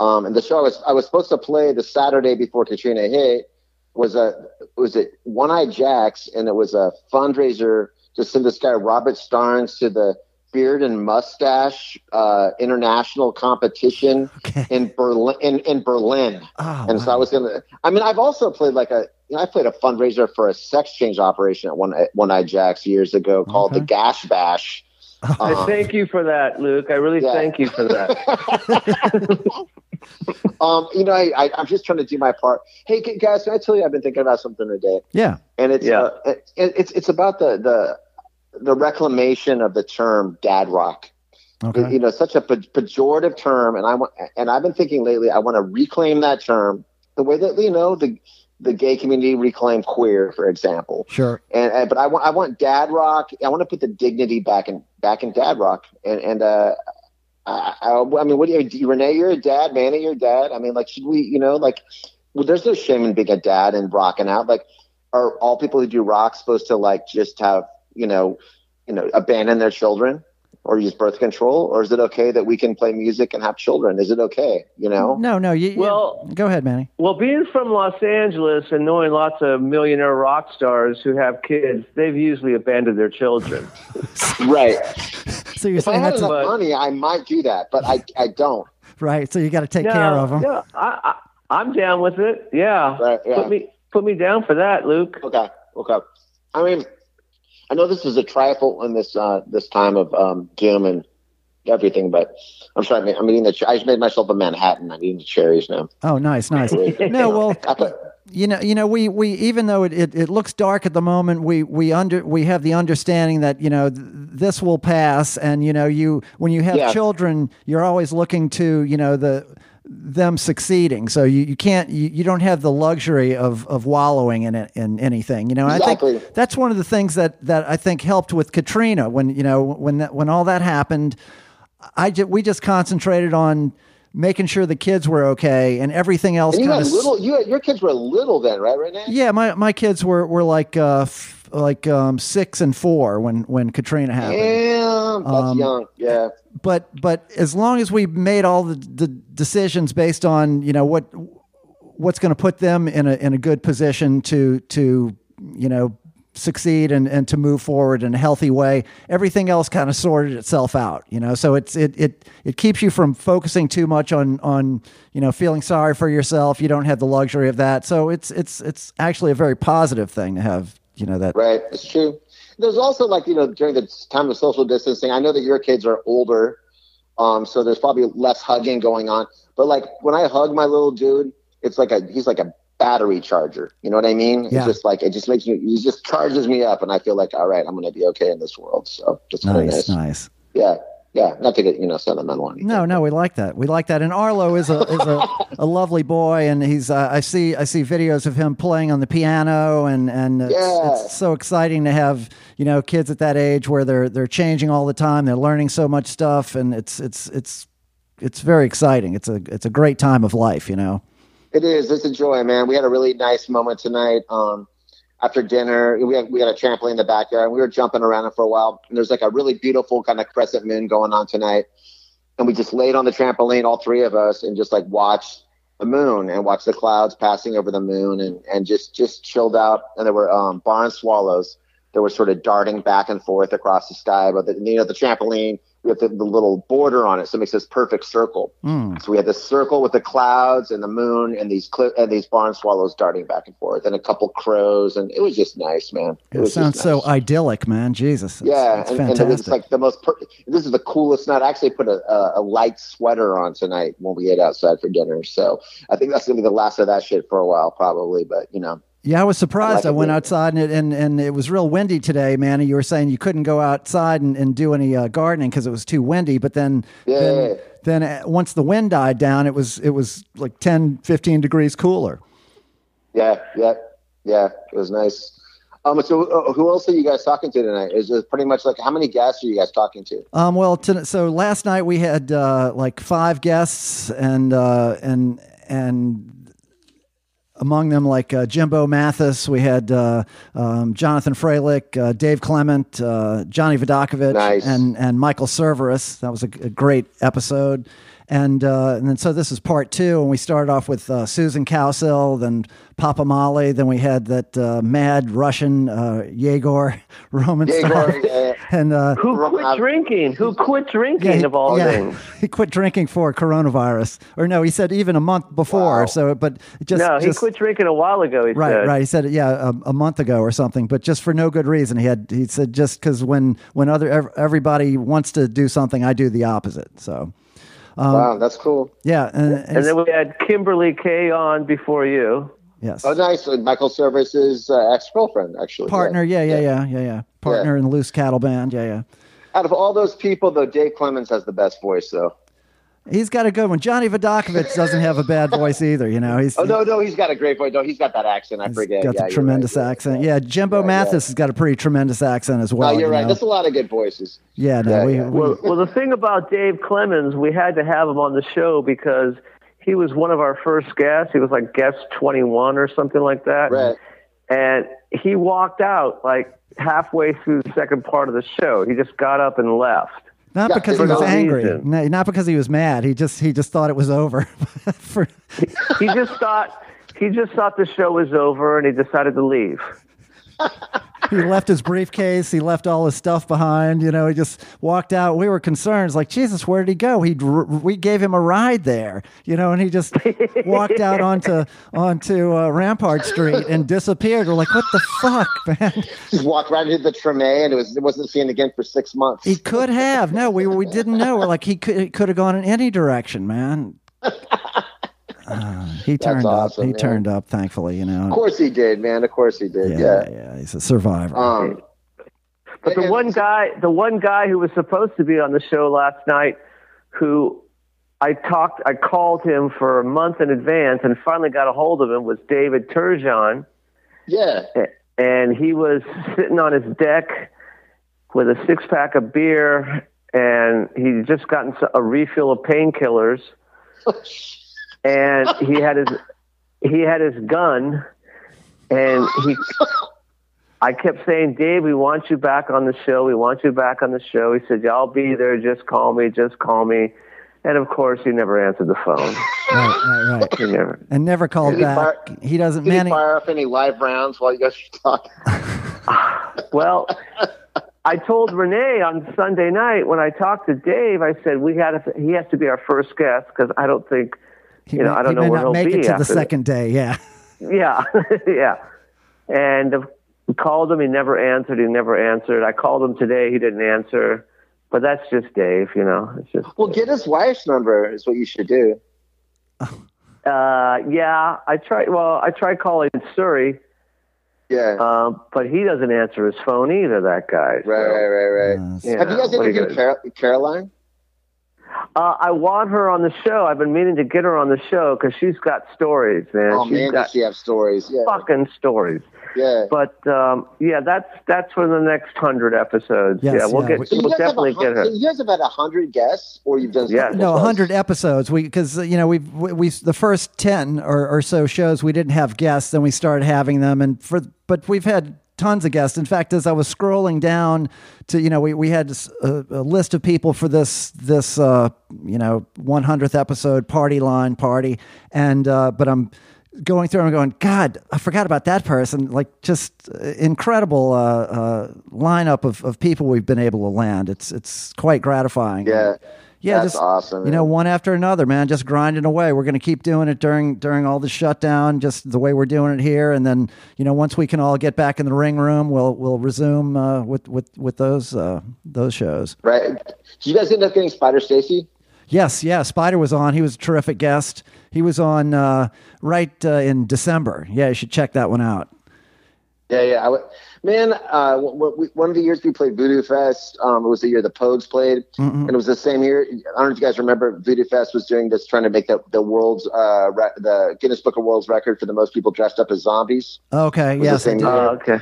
Um, and the show I was, I was supposed to play the Saturday before Katrina hit was a, was it One Eye Jacks and it was a fundraiser to send this guy, Robert Starnes, to the Beard and Mustache uh, International Competition Okay. in Berlin. In, in Berlin. Oh, and so. I was gonna. I mean, I've also played like a you know, I played a fundraiser for a sex change operation at One One Eye Jacks years ago called the Gash Bash. I Um, thank you for that, Luke. I really Yeah. thank you for that. um, you know, I, I, I'm just trying to do my part. Hey, g- guys, can I tell you, I've been thinking about something today, Yeah. and it's Yeah. uh, it, it's it's about the the the reclamation of the term dad rock. Okay. You know, such a pejorative term, and I want, and I've been thinking lately, I want to reclaim that term the way that you know the the gay community reclaimed queer, for example. Sure. And, and but I want I want dad rock. I want to put the dignity back in back in dad rock. And and uh, I, I, I mean, what do you, Renee? You're a dad, Manny. You're a dad. I mean, like, should we? You know, like, well, there's no shame in being a dad and rocking out. Like, are all people who do rock supposed to like just have you know, you know, abandon their children? Or use birth control, or is it okay that we can play music and have children? Is it okay? You know? No, no. You, you- Well- go ahead, Manny. Well, being from Los Angeles and knowing lots of millionaire rock stars who have kids, they've usually abandoned their children. Right. So you're If I saying had that's enough But- money, I might do that, but I I don't. right. So you got to take yeah, care of them. Yeah, I, I, I'm down with it. Yeah. Right, yeah. Put me put me down for that, Luke. Okay. Okay. I mean, I know this is a trifle in this uh, this time of um, doom and everything, but I'm sorry. I'm eating the. I just made myself a Manhattan. I'm eating the cherries now. Oh, nice, nice. no, well, I put, you know, you know, we we even though it, it, it looks dark at the moment, we we under we have the understanding that you know th- this will pass, and you know, you when you have Yeah. children, you're always looking to you know the them succeeding. So you, you can't you, you don't have the luxury of of wallowing in it in anything. You know, I think that's one of the things that that I think helped with Katrina when you know when that when all that happened. I ju- we just concentrated on making sure the kids were okay and everything else and you had little. You had, your kids were little then, right? Right now. yeah, my my kids were were like uh f- like um 6 and 4 when when Katrina happened. Damn, that's Um, young. Yeah. But but as long as we made all the, the decisions based on, you know, what what's going to put them in a in a good position to to, you know, succeed and, and to move forward in a healthy way, everything else kind of sorted itself out, you know. So it's it it it keeps you from focusing too much on on, you know, feeling sorry for yourself. You don't have the luxury of that. So it's it's it's actually a very positive thing to have, you know, that Right. It's true. There's also like you know during the time of social distancing. I know that your kids are older, um, so there's probably less hugging going on. But like when I hug my little dude, it's like a he's like a battery charger. You know what I mean? Yeah. It's just like it just makes me. He just charges me up, and I feel like all right, I'm gonna be okay in this world. So it's nice, nice. nice. Yeah. Yeah. Not to get you know sentimental. anything. No, no, we like that. We like that. And Arlo is a is a, a lovely boy, and he's. Uh, I see I see videos of him playing on the piano, and and it's, Yeah. it's so exciting to have you know kids at that age where they're they're changing all the time. They're learning so much stuff, and it's it's it's it's very exciting. It's a it's a great time of life, you know. It is. It's a joy, man. We had a really nice moment tonight. Um, after dinner, we had we had a trampoline in the backyard, and we were jumping around it for a while. And there's like a really beautiful kind of crescent moon going on tonight, and we just laid on the trampoline, all three of us, and just like watched the moon and watched the clouds passing over the moon, and and just just chilled out. And there were um, barn swallows that were sort of darting back and forth across the sky. But the, you know, the trampoline, we have the, the little border on it, so it makes this perfect circle. Mm. So we had this circle with the clouds and the moon and these cli- and these barn swallows darting back and forth, and a couple crows, and it was just nice, man. It, was sounds just so idyllic, man. Jesus, it's, yeah, it's and, and fantastic. it was like the most. Per- this is the coolest night. I actually put a, a, a light sweater on tonight when we ate outside for dinner. So I think that's gonna be the last of that shit for a while, probably. But you know, Yeah, I was surprised. I, like it went outside and it, and and it was real windy today, man. And you were saying you couldn't go outside and, and do any uh, gardening because it was too windy. But then Yeah. then, then uh, once the wind died down, it was it was like 10, 15 degrees cooler. yeah, yeah, yeah, it was nice. Um, so uh, who else are you guys talking to tonight? Is it pretty much like how many guests are you guys talking to? Um, well, to, so last night we had uh, like five guests, and uh, and and among them like uh, Jimbo Mathis, we had uh, um, Jonathan Freilich, uh, Dave Clement, uh, Johnny Vidacovich, Nice. and and Michael Cerveris. That was a, a great episode. And, uh, and then so this is part two, and we started off with uh, Susan Cowsill, then Papa Mali, then we had that uh, mad Russian uh, Yegor Romanstein, Yegor, yeah. and uh, Who quit drinking? Who quit drinking he- of all yeah, things? he quit drinking for coronavirus, or no, he said even a month before. Wow. So, but just no, he just, quit drinking a while ago. He Right, said. right. He said it, yeah, a, a month ago or something, but just for no good reason. He had he said just because when when other everybody wants to do something, I do the opposite. So wow, that's cool. yeah, and, And then we had Kimberly Kay on before you. yes, Oh, nice. Uh, Michael Cerveris's uh, ex girlfriend, actually. partner, Yeah. yeah, yeah, yeah, yeah, yeah, partner in the Loose Cattle Band, yeah, yeah. Out of all those people, though, Dave Clemens has the best voice, though. He's got a good one. Johnny Vidacovich doesn't have a bad voice either. You know, he's Oh no, no, he's got a great voice. No, he's got that accent. I he's forget. got yeah, the tremendous right. accent. Yeah, Jimbo Yeah, Mathis has got a pretty tremendous accent as well. No, you're you right. know? There's a lot of good voices. Yeah, no, Yeah, we, yeah. we Well, well, the thing about Dave Clemens, we had to have him on the show because he was one of our first guests. He was like guest 21 or something like that. Right. And he walked out like halfway through the second part of the show. He just got up and left. Not Yeah, because he was no angry. reason. No, not because he was mad. He just he just thought it was over. For, He just thought he just thought the show was over and he decided to leave. he left his briefcase. He left all his stuff behind. You know, he just walked out. We were concerned, like Jesus, where did he go? He we gave him a ride there. You know, and he just walked out onto onto uh, Rampart Street and disappeared. We're like, what the fuck, man? Just walked right into the Treme, and it was it wasn't seen again for six months. He could have. No, we we didn't know. We're like, he could he could have gone in any direction, man. Uh, he turned awesome, up. He man. turned up. Thankfully, you know. of course he did, man. Of course he did. Yeah, Yeah. yeah, He's a survivor. Um, But the one guy, the one guy who was supposed to be on the show last night, who I talked, I called him for a month in advance, and finally got a hold of him was David Turgeon, yeah. and he was sitting on his deck with a six pack of beer, and he'd just gotten a refill of painkillers, and he had his he had his gun, and he. I kept saying, Dave, we want you back on the show. We want you back on the show. He said, yeah, I'll be there. Just call me. just call me. And of course, he never answered the phone. right, right, right. He never. And never called Did he back. fire- he doesn't. Did Man, he he- fire up any live rounds while you guys were talking? Well, I told Renee on Sunday night when I talked to Dave, I said we had to, he has to be our first guest because I don't think he you know may, I don't he know may where not he'll make be it to after the second day. Yeah. Yeah, yeah. And uh, called him. He never answered. He never answered. I called him today. He didn't answer. But that's just Dave, you know. It's just. Well, get his wife's number is what you should do. Uh, yeah, I tried. Well, I tried calling Surrey, Yeah. um, but he doesn't answer his phone either. That guy. right, so, right, right, right. Uh, yeah, Have you guys what are you interviewed Car- Caroline? Uh, I want her on the show. I've been meaning to get her on the show because she's got stories, man. Oh she's man, got does she have stories? Yeah, fucking stories. yeah. But um, yeah, that's that's for the next hundred episodes. Yes, yeah, we'll yeah, get we- So you we'll have definitely a, get her. so you guys have had a hundred guests, or you've done Yeah. No, else? hundred episodes. We because you know we've we, we the first ten or, or so shows we didn't have guests, then we started having them, and for but we've had tons of guests. In fact, as I was scrolling down to you know we we had a list of people for this this uh, you know one hundredth episode party line party, and uh, but I'm going through and I'm going, God, I forgot about that person. Like just uh, incredible uh, uh, lineup of, of people we've been able to land. It's it's quite gratifying. Yeah, Yeah, That's just awesome, You know, man. one after another, man, just grinding away. We're going to keep doing it during during all the shutdown, just the way we're doing it here, and then you know, once we can all get back in the ring room, we'll we'll resume uh, with with with those uh, those shows. right. Did you guys end up getting Spider Stacy? Yes, yeah, Spider was on. He was a terrific guest. He was on uh, right uh, in December. Yeah, you should check that one out. Yeah, yeah. I w- man, uh, w- w- one of the years we played Voodoo Fest, um, it was the year the Pogues played, and it was the same year. I don't know if you guys remember, Voodoo Fest was doing this, trying to make the the world's uh, re- the Guinness Book of World's Record for the most people dressed up as zombies. Okay, Was yes, the same year. Oh, okay.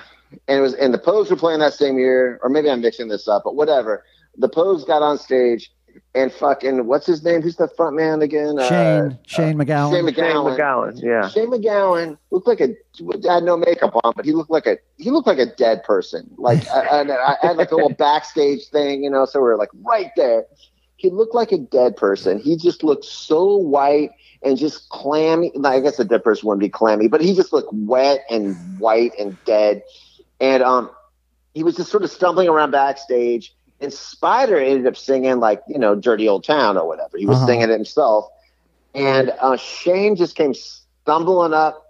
and it was and the Pogues were playing that same year, or maybe I'm mixing this up, but whatever. The Pogues got on stage and fucking what's his name? Who's the front man again? Shane Uh, Shane MacGowan. Shane Shane MacGowan. MacGowan. Yeah. Shane MacGowan looked like a had no makeup on, but he looked like a he looked like a dead person. Like I, I, I had like a little backstage thing, you know. So we are like right there, he looked like a dead person. He just looked so white and just clammy. I guess a dead person wouldn't be clammy, but he just looked wet and white and dead. And um, he was just sort of stumbling around backstage. And Spider ended up singing like you know "Dirty Old Town" or whatever. He was Uh-huh. singing it himself. And uh, Shane just came stumbling up,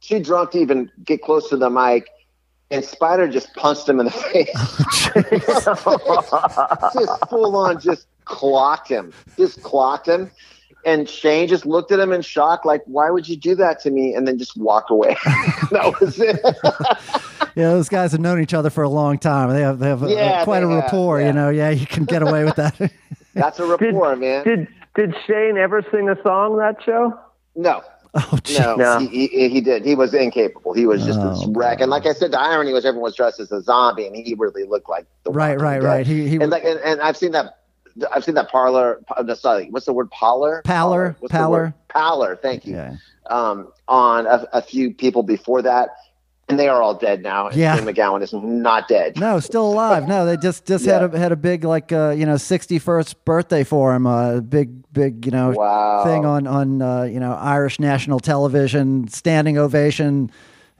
too drunk to even get close to the mic. And Spider just punched him in the face. just full on, just clocked him, just clocked him. And Shane just looked at him in shock, like, "Why would you do that to me?" And then just walked away. that was it. Yeah, those guys have known each other for a long time. They have they have a- Yeah, quite a they have, rapport. yeah. You know, yeah, you can get away with that. That's a rapport, man. Did did Shane ever sing a song that show? No, oh, gee. no, No. He, he, he did. He was incapable. He was just Oh, this wreck. And like I said, the irony was everyone was dressed as a zombie, and he really looked like the right, right, Dead. right. He he And like, and, and I've seen that. I've seen that parlor. what's the word? Parlor. Pallor, pallor. Pallor. Thank you. yeah. Um, on a, a few people before that, and they are all dead now. And Yeah. Shane MacGowan is not dead. No, still alive. No, they just just had a had a big like uh, you know sixty first birthday for him. A uh, big big you know Wow. thing on on uh, you know Irish national television, standing ovation.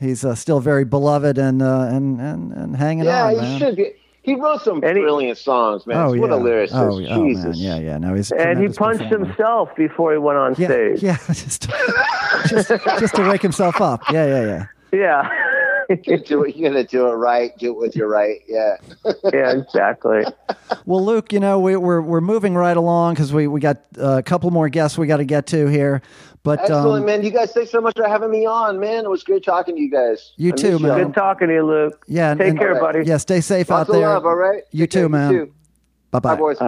He's uh, still very beloved and uh, and and and hanging Yeah, on. he man. should be. He wrote some And he- brilliant songs, man. Oh what yeah. a lyricist. Oh, oh man. Jesus. Yeah, yeah. No, he's And he punched performer. himself before he went on Yeah, stage. yeah. Just, just just to wake himself up. Yeah, yeah, yeah. Yeah. You do it, you're gonna do it right. Do it with your right. Yeah. yeah, exactly. Well, Luke, you know we, we're we're moving right along because we we got uh, a couple more guests we got to get to here. But Excellent, um, man. You guys, thanks so much for having me on, man. It was great talking to you guys. You I too, man. y'all. Good talking to you, Luke. yeah, Take and- care, buddy. Yeah, stay safe Lots out of there. love, all right? You Take care, too, man. Bye Bye, bye. boys.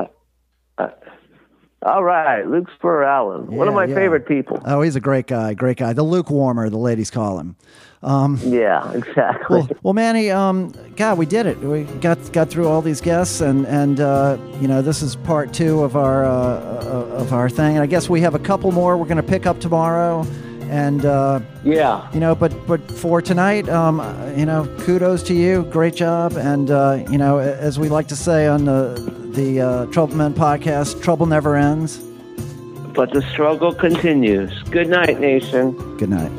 All right, Luke Spurr Allen, one of my yeah. favorite people. Oh, he's a great guy. Great guy. The lukewarmer, the ladies call him. Um, Yeah, exactly. well, well, Manny, um, God, we did it. We got got through all these guests, and and uh, you know this is part two of our uh, uh, of our thing. And I guess we have a couple more we're going to pick up tomorrow. And uh, yeah, you know, but but for tonight, um, you know, kudos to you. Great job. And uh, you know, as we like to say on the the uh, Troubled Men podcast, trouble never ends. but the struggle continues. Good night, nation. Good night.